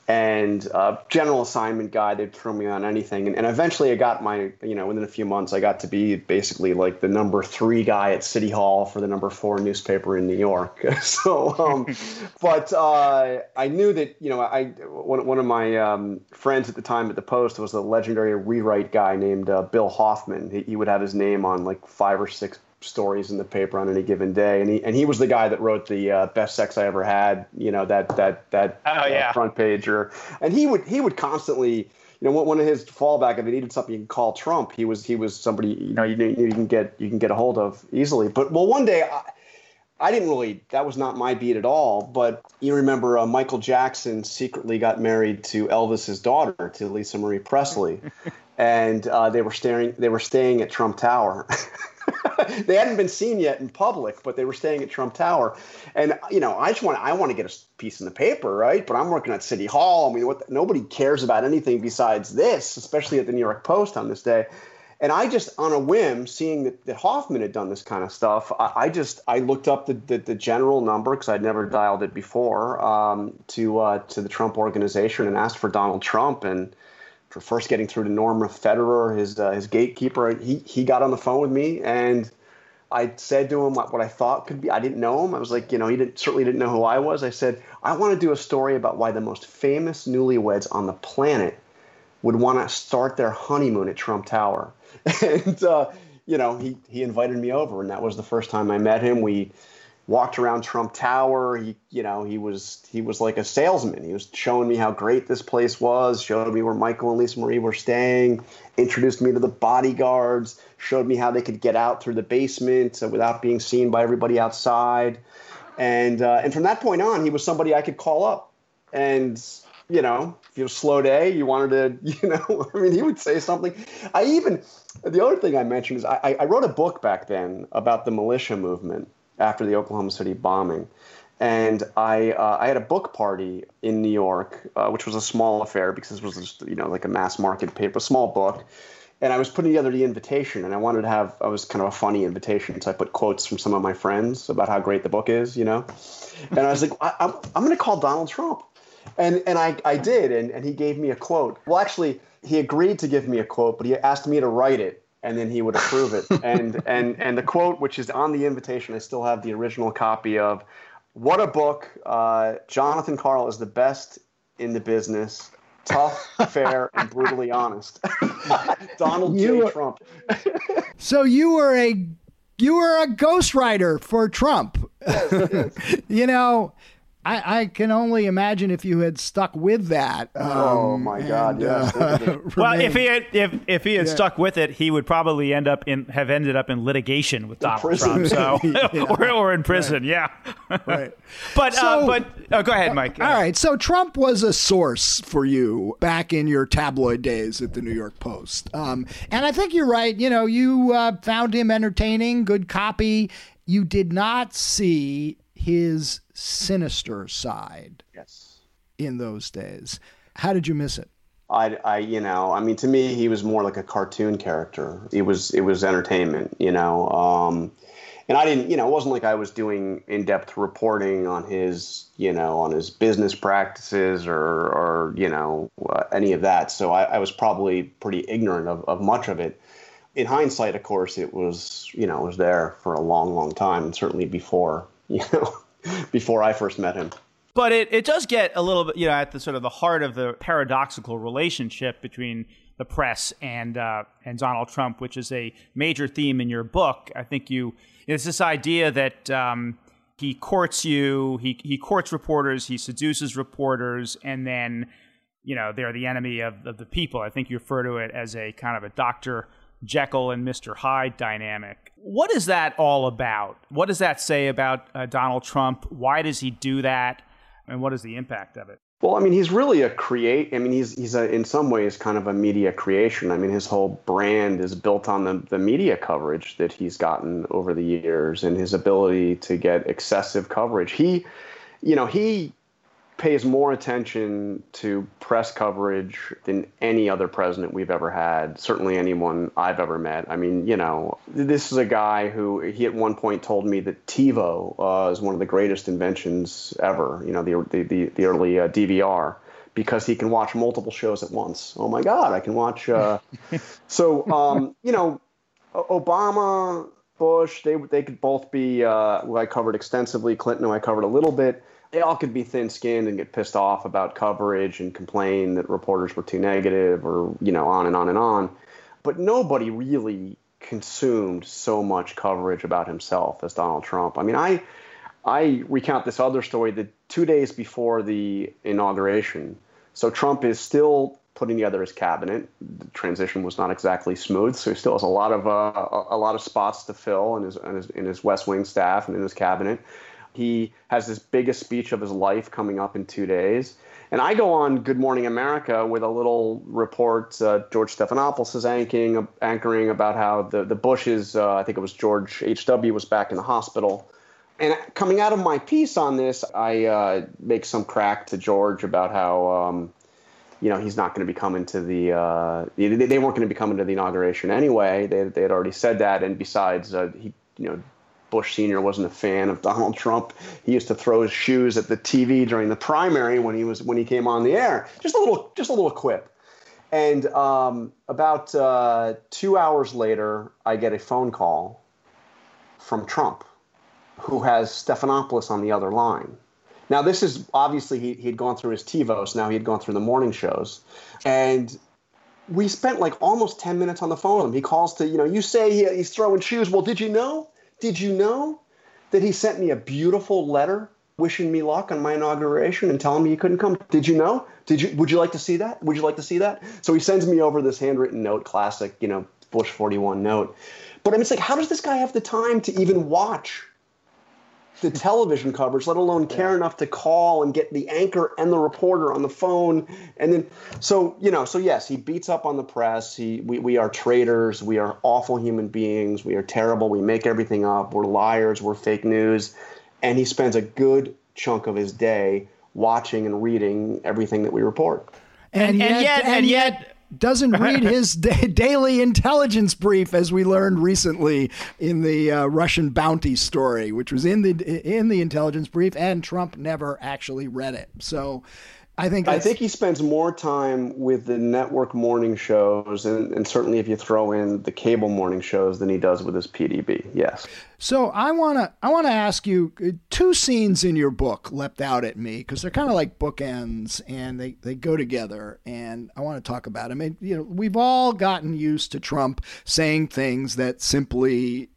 and uh, general assignment guy. They'd throw me on anything, and, and eventually I got my, you know, within a few months, I got to be basically like the number three guy at City Hall for the number four newspaper in New York. so, um, but uh, I knew that, you know, I one one of my um, friends at the time at the Post was a legendary rewrite guy named uh, Bill Hoffman. He, he would have his name on like five or six stories in the paper on any given day, and he and he was the guy that wrote the uh, best sex I ever had. You know that that that oh, uh, yeah. front pager, and he would he would constantly. You know, one of his fallback if he needed something you can call Trump, he was he was somebody you know you, you can get you can get a hold of easily. But well, one day I, I didn't really that was not my beat at all. But you remember uh, Michael Jackson secretly got married to Elvis's daughter, to Lisa Marie Presley, and uh, they were staring they were staying at Trump Tower. they hadn't been seen yet in public, but they were staying at Trump Tower. And you know, I just want I want to get a piece in the paper, right? But I'm working at City Hall. I mean, what, nobody cares about anything besides this, especially at the New York Post on this day. And I just, on a whim, seeing that, that Hoffman had done this kind of stuff, I, I just I looked up the, the, the general number because I'd never dialed it before um, to uh, to the Trump organization and asked for Donald Trump and for first getting through to Norma Foerderer, his uh, his gatekeeper. He he got on the phone with me and I said to him what, what I thought could be. I didn't know him. I was like, you know, he didn't, certainly didn't know who I was. I said, I want to do a story about why the most famous newlyweds on the planet would want to start their honeymoon at Trump Tower. and, uh, you know, he, he invited me over, and that was the first time I met him. We walked around Trump Tower. He, you know, he was he was like a salesman. He was showing me how great this place was, showed me where Michael and Lisa Marie were staying, introduced me to the bodyguards, showed me how they could get out through the basement uh, without being seen by everybody outside. And uh, and from that point on, he was somebody I could call up. And you know, if you have a slow day, you wanted to, you know, I mean, he would say something. I even the other thing I mentioned is I, I wrote a book back then about the militia movement after the Oklahoma City bombing. And I, uh, I had a book party in New York, uh, which was a small affair because this was just, you know like a mass market paper, small book. And I was putting together the invitation, and I wanted to have I was kind of a funny invitation, so I put quotes from some of my friends about how great the book is, you know. And I was like, I, I'm, I'm going to call Donald Trump, and and I, I did, and, and he gave me a quote. Well, actually, he agreed to give me a quote, but he asked me to write it and then he would approve it. and and and the quote, which is on the invitation, I still have the original copy of. What a book! Uh, Jonathan Karl is the best in the business. Tough, fair, and brutally honest. Donald you, J. Trump. so you were a you were a ghostwriter for Trump. Yes, yes. you know, I, I, can only imagine if you had stuck with that. Um, oh my God! yes. Uh, well, if he had if if he had yeah. stuck with it, he would probably end up in have ended up in litigation with Donald Trump. So yeah. or, or in prison, right. yeah. right. But uh, so, uh, but oh, go ahead, Mike. All right. So Trump was a source for you back in your tabloid days at the New York Post, um, and I think you're right. You know, you uh, found him entertaining, good copy. You did not see his sinister side. Yes. In those days, how did you miss it? I, I, you know, I mean, to me, he was more like a cartoon character. It was, it was entertainment, you know. Um, and I didn't, you know, it wasn't like I was doing in-depth reporting on his, you know, on his business practices or, or you know, uh, any of that. So I, I was probably pretty ignorant of, of much of it. In hindsight, of course, it was, you know, it was there for a long, long time, and certainly before, you know, before I first met him. But it, it does get a little bit, you know, at the sort of the heart of the paradoxical relationship between the press and uh, and Donald Trump, which is a major theme in your book. I think you it's this idea that um, he courts you, he he courts reporters, he seduces reporters, and then you know they're the enemy of, of the people. I think you refer to it as a kind of a Doctor Jekyll and Mr. Hyde dynamic. What is that all about? What does that say about uh, Donald Trump? Why does he do that? And what is the impact of it? Well, I mean, he's really a create. I mean, he's he's a, in some ways kind of a media creation. I mean, his whole brand is built on the the media coverage that he's gotten over the years and his ability to get excessive coverage. He, you know, he pays more attention to press coverage than any other president we've ever had, certainly anyone I've ever met. I mean, you know, this is a guy who he at one point told me that TiVo uh, is one of the greatest inventions ever, you know, the, the, the early uh, DVR. Because he can watch multiple shows at once. Oh my God, I can watch. Uh... so, um, you know, Obama, Bush, they they could both be. Uh, who I covered extensively. Clinton, who I covered a little bit they all could be thin skinned and get pissed off about coverage and complain that reporters were too negative or, you know, on and on and on. But nobody really consumed so much coverage about himself as Donald Trump. I mean, I I recount this other story that two days before the inauguration, so Trump is still putting together his cabinet. The transition was not exactly smooth, so he still has a lot of uh, a lot of spots to fill in his, in his in his West Wing staff and in his cabinet. He has this biggest speech of his life coming up in two days. And I go on Good Morning America with a little report. Uh, George Stephanopoulos is anchoring, anchoring about how the, the Bushes, uh, I think it was George H.W., was back in the hospital. And coming out of my piece on this, I uh, make some crack to George about how, um, you know, he's not going to be coming to the, uh, they, weren't going to be coming to the inauguration anyway. They, they had already said that. And besides, uh, he, you know, Bush Sr. wasn't a fan of Donald Trump. He used to throw his shoes at the TV during the primary when he was when he came on the air. Just a little just a little quip. And um, about uh, two hours later, I get a phone call from Trump, who has Stephanopoulos on the other line. Now, this is obviously he, he'd gone through his TiVos. Now he'd gone through the morning shows. And we spent like almost 10 minutes on the phone with him. He calls to, you know, you say he, he's throwing shoes. Well, did you know? Did you know that he sent me a beautiful letter wishing me luck on my inauguration and telling me he couldn't come? Did you know? Did you would you like to see that? Would you like to see that? So he sends me over this handwritten note, classic, you know, Bush 41 note. But I mean, it's like, how does this guy have the time to even watch the television coverage, let alone care yeah. enough to call and get the anchor and the reporter on the phone. And then, so, you know, so yes, he beats up on the press. He, we, we are traitors. We are awful human beings. We are terrible. We make everything up. We're liars. We're fake news. And he spends a good chunk of his day watching and reading everything that we report. And, and, yet, and yet, and yet doesn't read his da- daily intelligence brief, as we learned recently in the uh, Russian bounty story, which was in the in the intelligence brief, and Trump never actually read it. So I think I think he spends more time with the network morning shows, and, and, certainly if you throw in the cable morning shows, than he does with his PDB. Yes. So I wanna I wanna ask you uh, two scenes in your book leapt out at me because they're kind of like bookends and they they go together, and I want to talk about them. I mean, you know, we've all gotten used to Trump saying things that simply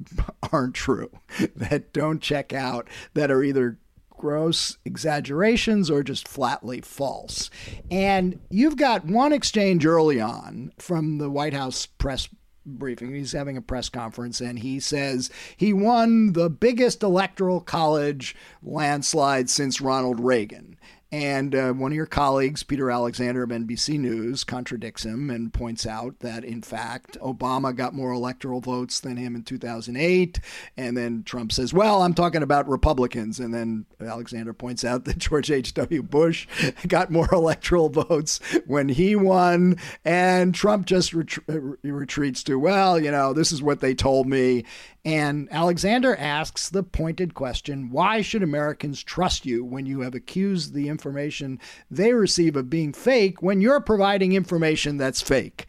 aren't true, that don't check out, that are either gross exaggerations or just flatly false. And you've got one exchange early on from the White House press briefing. He's having a press conference and he says he won the biggest electoral college landslide since Ronald Reagan. And uh, one of your colleagues, Peter Alexander of NBC News, contradicts him and points out that, in fact, Obama got more electoral votes than him in 2008. And then Trump says, Well, I'm talking about Republicans. And then Alexander points out that George H.W. Bush got more electoral votes when he won. And Trump just ret- retreats to, Well, you know, this is what they told me. And Alexander asks the pointed question why should Americans trust you when you have accused the information they receive of being fake when you're providing information that's fake?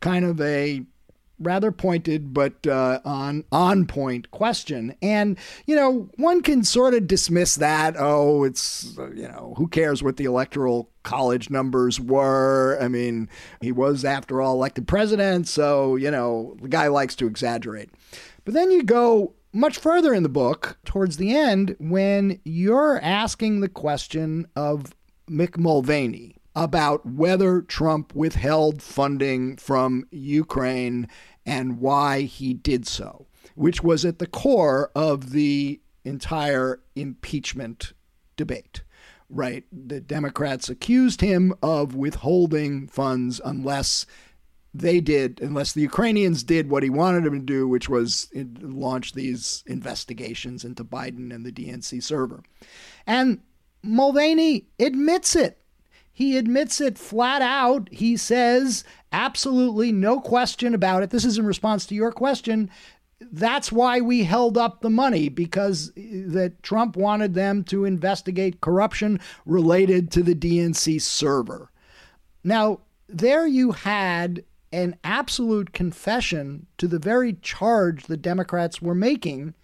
Kind of a rather pointed but uh, on on point question. And you know one can sort of dismiss that oh it's you know who cares what the electoral college numbers were? I mean he was after all elected president so you know the guy likes to exaggerate. But then you go much further in the book towards the end when you're asking the question of Mick Mulvaney about whether Trump withheld funding from Ukraine and why he did so, which was at the core of the entire impeachment debate. Right. The Democrats accused him of withholding funds unless they did, unless the Ukrainians did what he wanted them to do, which was launch these investigations into Biden and the DNC server. And Mulvaney admits it. He admits it flat out. He says, absolutely no question about it. This is in response to your question. That's why we held up the money because uh, that Trump wanted them to investigate corruption related to the DNC server. Now, there you had an absolute confession to the very charge the Democrats were making,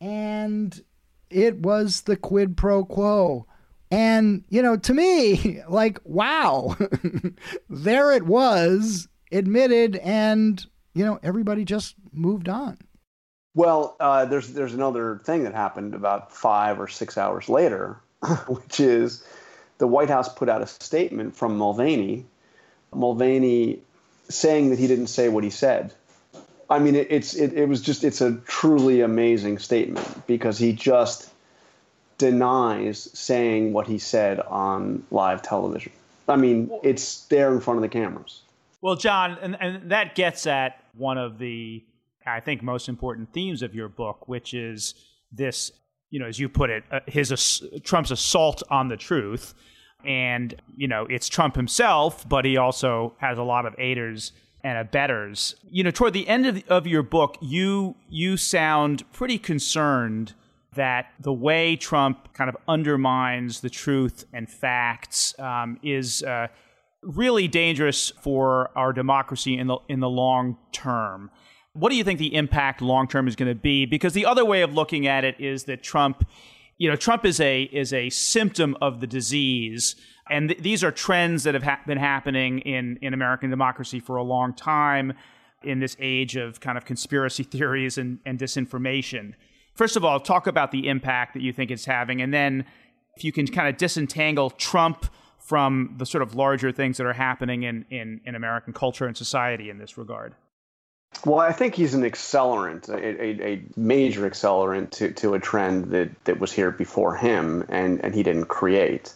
and it was the quid pro quo. And, you know, to me, like, wow, there it was, admitted, and, you know, everybody just moved on. Well, uh, there's there's another thing that happened about five or six hours later, which is the White House put out a statement from Mulvaney. Mulvaney saying that he didn't say what he said. I mean, it, it's it, it was just it's a truly amazing statement because he just denies saying what he said on live television. I mean, it's there in front of the cameras. Well, Jon, and, and that gets at one of the, I think, most important themes of your book, which is this, you know, as you put it, uh, his Trump's assault on the truth and you know it's Trump himself, but he also has a lot of aiders and abettors. You know, toward the end of, the, of your book, you you sound pretty concerned that the way Trump kind of undermines the truth and facts um, is uh, really dangerous for our democracy in the in the long term. What do you think the impact long term is going to be? Because the other way of looking at it is that Trump, you know, Trump is a is a symptom of the disease, and th- these are trends that have ha- been happening in in American democracy for a long time in this age of kind of conspiracy theories and, and disinformation. First of all, talk about the impact that you think it's having, and then if you can kind of disentangle Trump from the sort of larger things that are happening in, in, in American culture and society in this regard. Well, I think he's an accelerant, a, a, a, major accelerant to, to a trend that, that was here before him and, and he didn't create.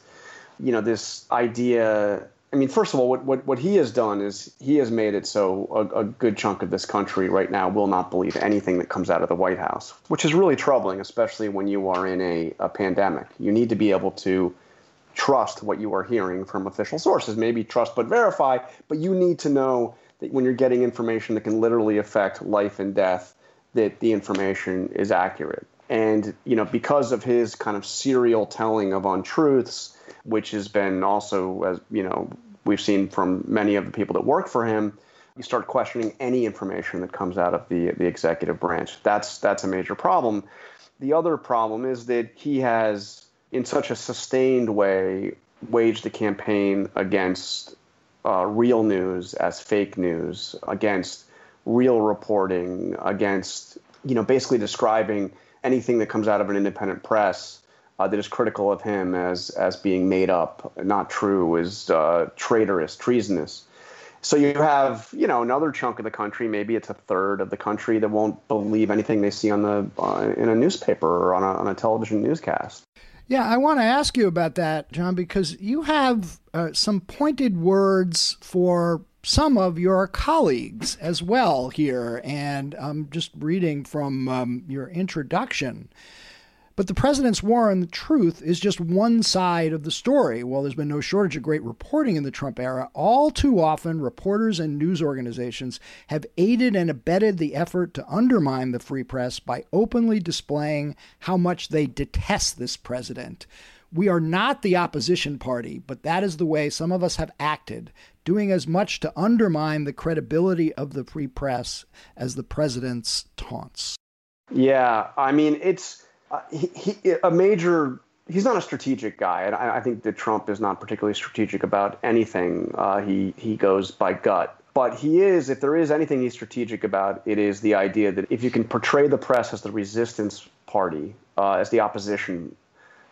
You know, this idea. I mean, first of all, what, what, what he has done is he has made it so a, a good chunk of this country right now will not believe anything that comes out of the White House, which is really troubling, especially when you are in a, a pandemic. You need to be able to trust what you are hearing from official sources. Maybe trust but verify, but you need to know that when you're getting information that can literally affect life and death, that the information is accurate. And you know, because of his kind of serial telling of untruths, which has been also, as you know, we've seen from many of the people that work for him, you start questioning any information that comes out of the the executive branch. That's that's a major problem. The other problem is that he has, in such a sustained way, waged a campaign against uh, real news as fake news, against real reporting, against you know basically describing anything that comes out of an independent press uh, that is critical of him as as being made up, not true, is uh, traitorous, treasonous. So you have you know another chunk of the country, maybe it's a third of the country that won't believe anything they see on the uh, in a newspaper or on a, on a television newscast. Yeah, I want to ask you about that, Jon, because you have uh, some pointed words for some of your colleagues as well here. And I'm just reading from um, your introduction. But the president's war on the truth is just one side of the story. While there's been no shortage of great reporting in the Trump era, all too often reporters and news organizations have aided and abetted the effort to undermine the free press by openly displaying how much they detest this president. We are not the opposition party, but that is the way some of us have acted, doing as much to undermine the credibility of the free press as the president's taunts. Yeah, I mean, it's uh, he, he, a major. He's not a strategic guy, and I, I, think that Trump is not particularly strategic about anything. Uh, he he goes by gut. But he is, if there is anything he's strategic about, it is the idea that if you can portray the press as the resistance party, uh, as the opposition,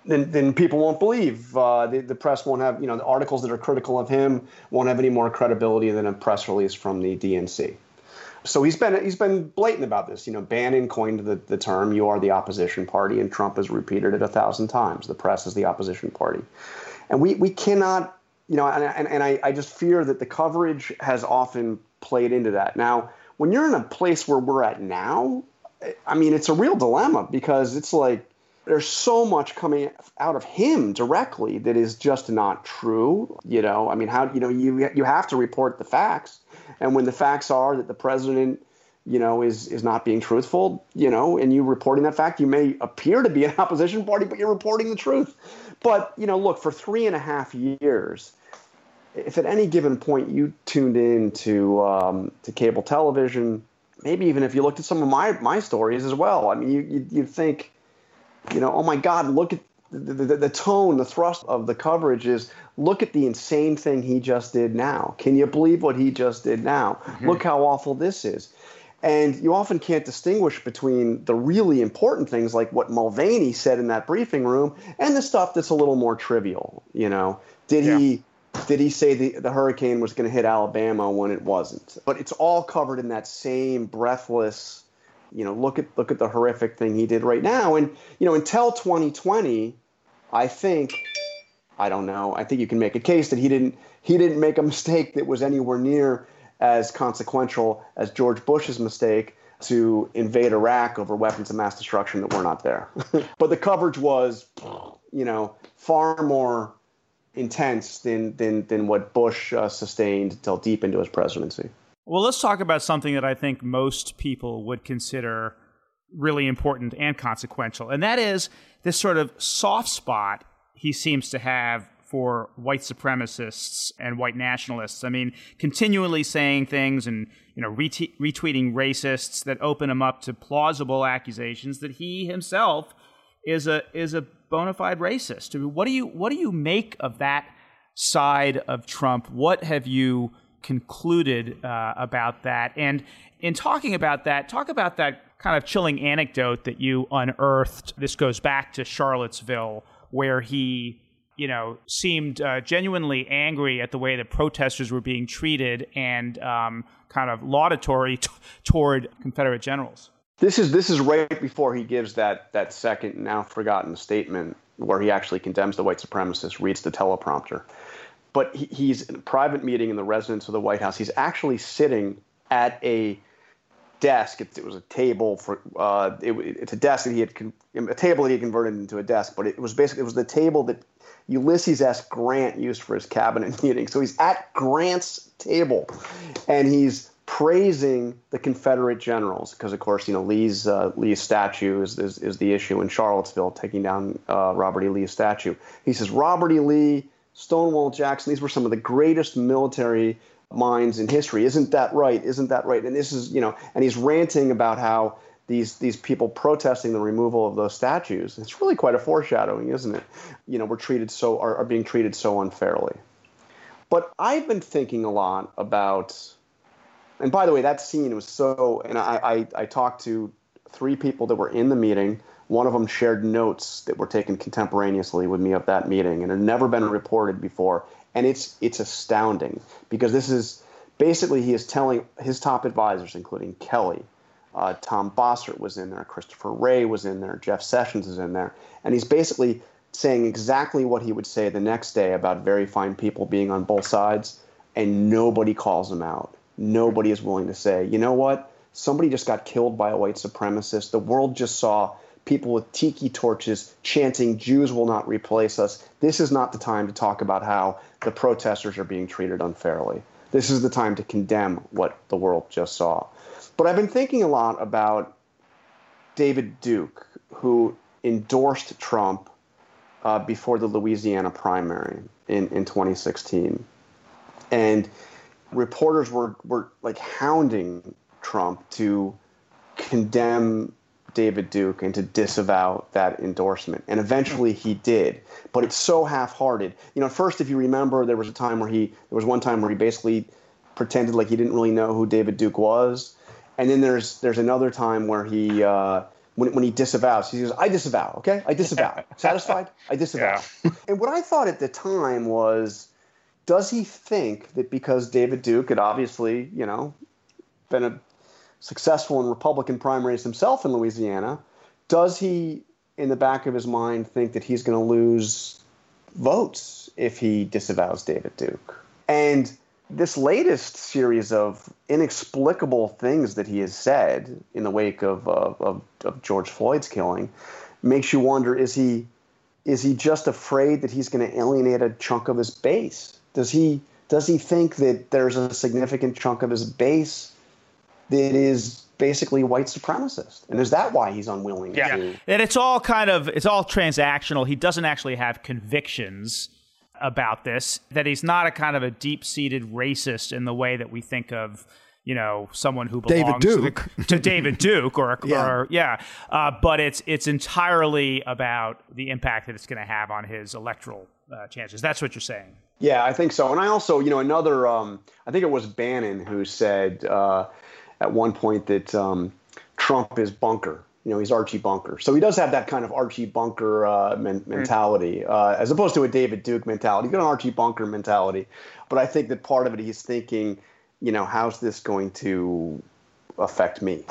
then, then people won't believe. Uh, the, the press won't have, you know, the articles that are critical of him won't have any more credibility than a press release from the DNC so he's been he's been blatant about this. You know, Bannon coined the, the term "you are the opposition party," and Trump has repeated it a thousand times. The press is the opposition party, and we we cannot, you know, and and, and I, I just fear that the coverage has often played into that. Now, when you're in a place where we're at now, I mean, it's a real dilemma because it's like there's so much coming out of him directly that is just not true. You know, I mean, how you know you you have to report the facts, and when the facts are that the president, you know, is is not being truthful, you know, and you reporting that fact, you may appear to be an opposition party, but you're reporting the truth. But you know, look, for three and a half years, if at any given point you tuned in to um, to cable television, maybe even if you looked at some of my my stories as well, I mean, you you you'd think you know, oh my God, look at the, the, the, tone, the thrust of the coverage is look at the insane thing he just did now. Can you believe what he just did now? Mm-hmm. Look how awful this is. And you often can't distinguish between the really important things like what Mulvaney said in that briefing room and the stuff that's a little more trivial. You know, did yeah. he did he say the, the hurricane was going to hit Alabama when it wasn't? But it's all covered in that same breathless you know, look at look at the horrific thing he did right now. And you know, until 2020, I think I don't know. I think you can make a case that he didn't he didn't make a mistake that was anywhere near as consequential as George Bush's mistake to invade Iraq over weapons of mass destruction that were not there. but the coverage was, you know, far more intense than than than what Bush uh, sustained until deep into his presidency. Well, let's talk about something that I think most people would consider really important and consequential, and that is this sort of soft spot he seems to have for white supremacists and white nationalists. I mean, continually saying things and you know retweeting racists that open him up to plausible accusations that he himself is a is a bona fide racist. What do you what do you make of that side of Trump? What have you concluded uh, about that? And in talking about that, talk about that kind of chilling anecdote that you unearthed. This goes back to Charlottesville, where he you know, seemed uh, genuinely angry at the way the protesters were being treated and um, kind of laudatory t- toward Confederate generals. This is this is right before he gives that that second now forgotten statement where he actually condemns the white supremacists, reads the teleprompter. But he, he's in a private meeting in the residence of the White House. He's actually sitting at a desk. It, it was a table for uh, it, it's a desk that he had con- a table that he converted into a desk, but it was basically it was the table that Ulysses S. Grant used for his cabinet meeting. So he's at Grant's table, and he's praising the Confederate generals because, of course, you know Lee's uh, Lee's statue is, is, is the issue in Charlottesville, taking down uh, Robert E. Lee's statue. He says Robert E. Lee, Stonewall Jackson, these were some of the greatest military minds in history. Isn't that right? Isn't that right? And this is you know, and he's ranting about how these these people protesting the removal of those statues. It's really quite a foreshadowing, isn't it? You know, we're treated so are, are being treated so unfairly. But I've been thinking a lot about, and by the way, that scene was so. And I I, I talked to three people that were in the meeting. One of them shared notes that were taken contemporaneously with me of that meeting and had never been reported before. And it's it's astounding because this is basically he is telling his top advisors, including Kelly, uh, Tom Bossert was in there, Christopher Wray was in there, Jeff Sessions is in there, and he's basically saying exactly what he would say the next day about very fine people being on both sides, and nobody calls him out. Nobody is willing to say, you know what? Somebody just got killed by a white supremacist. The world just saw people with tiki torches chanting, Jews will not replace us. This is not the time to talk about how the protesters are being treated unfairly. This is the time to condemn what the world just saw. But I've been thinking a lot about David Duke, who endorsed Trump uh, before the Louisiana primary in, in 2016. And reporters were, were like hounding Trump to condemn David Duke and to disavow that endorsement. And eventually he did. But it's so half hearted. You know, first, if you remember, there was a time where he, there was one time where he basically pretended like he didn't really know who David Duke was. And then there's there's another time where he uh, when when he disavows, he says, "I disavow." Okay, I disavow. Satisfied? I disavow. Yeah. and what I thought at the time was, does he think that because David Duke had obviously you know been a successful in Republican primaries himself in Louisiana, does he in the back of his mind think that he's going to lose votes if he disavows David Duke? And this latest series of inexplicable things that he has said in the wake of, uh, of, of George Floyd's killing makes you wonder: is he is he just afraid that he's going to alienate a chunk of his base? Does he does he think that there's a significant chunk of his base that is basically white supremacist and is that why he's unwilling yeah. to and it's all kind of it's all transactional he doesn't actually have convictions about this that he's not a kind of a deep-seated racist in the way that we think of you know someone who belongs David Duke. To, the, to David Duke or yeah, or, yeah. Uh, but it's it's entirely about the impact that it's going to have on his electoral uh, chances. That's what you're saying. Yeah, I think so. And I also, you know, another, um, I think it was Bannon who said uh, at one point that um, Trump is bunker you know, he's Archie Bunker. So he does have that kind of Archie Bunker uh, men- hmm. mentality, uh, as opposed to a David Duke mentality. He's got an Archie Bunker mentality. But I think that part of it, he's thinking, you know, how's this going to affect me?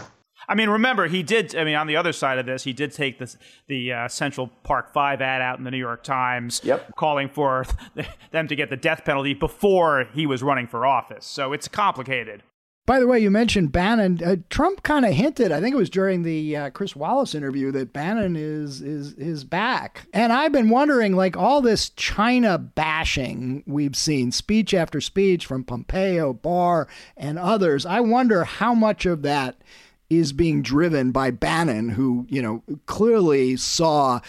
I mean, remember he did. I mean, on the other side of this, he did take this, the uh, Central Park Five ad out in the New York Times, yep. calling for them to get the death penalty before he was running for office. So it's complicated. By the way, you mentioned Bannon. Uh, Trump kind of hinted, I think it was during the uh, Chris Wallace interview, that Bannon is is is back. And I've been wondering, like all this China bashing we've seen, speech after speech from Pompeo, Barr, and others. I wonder how much of that is being driven by Bannon, who you know clearly saw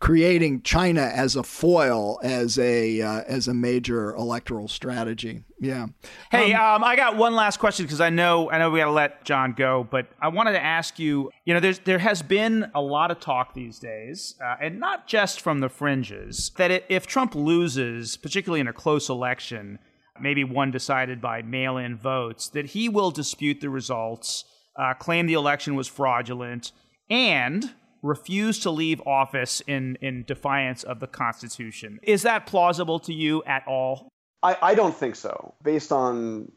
creating China as a foil as a uh, as a major electoral strategy. Yeah. Hey, um, um, I got one last question because I know I know we got to let Jon go, but I wanted to ask you. You know, there's there has been a lot of talk these days, uh, and not just from the fringes, that it, if Trump loses, particularly in a close election, maybe one decided by mail-in votes, that he will dispute the results, uh, claim the election was fraudulent, and refuse to leave office in, in defiance of the Constitution. Is that plausible to you at all? I, I don't think so. Based on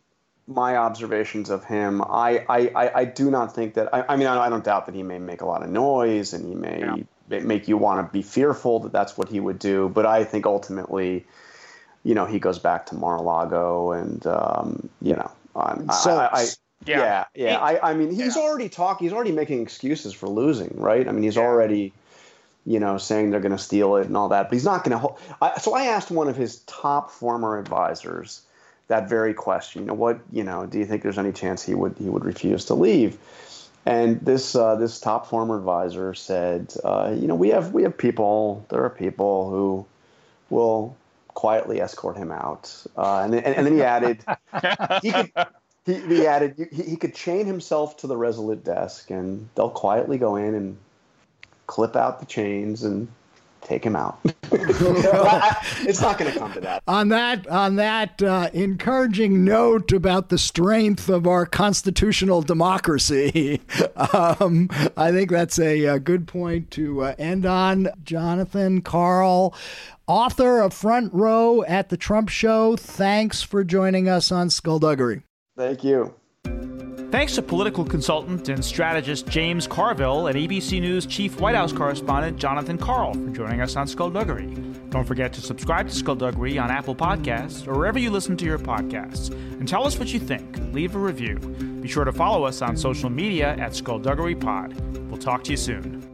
my observations of him, I, I, I do not think that. I, I mean, I don't doubt that he may make a lot of noise and he may yeah. make you want to be fearful that that's what he would do. But I think ultimately, you know, he goes back to Mar-a-Lago and, um, you know, so, I, I, yeah, yeah. yeah. I, I mean, he's yeah. already talking. He's already making excuses for losing, right? I mean, he's yeah. already, you know, saying they're going to steal it and all that. But he's not going to. Hold. So I asked one of his top former advisors that very question. You know, what? You know, do you think there's any chance he would he would refuse to leave? And this uh, this top former advisor said, uh, you know, we have we have people. There are people who will quietly escort him out. Uh, and, then, and, and then he added, he could he, he added he, he could chain himself to the Resolute desk, and they'll quietly go in and clip out the chains and take him out. it's not going to come to that. On that, on that uh, encouraging note about the strength of our constitutional democracy, um, I think that's a, a good point to uh, end on. Jonathan Karl, author of Front Row at the Trump Show. Thanks for joining us on Skullduggery. Thank you. Thanks to political consultant and strategist James Carville and ABC News chief White House correspondent Jonathan Karl for joining us on Skullduggery. Don't forget to subscribe to Skullduggery on Apple Podcasts or wherever you listen to your podcasts. And tell us what you think. Leave a review. Be sure to follow us on social media at Skullduggery Pod. We'll talk to you soon.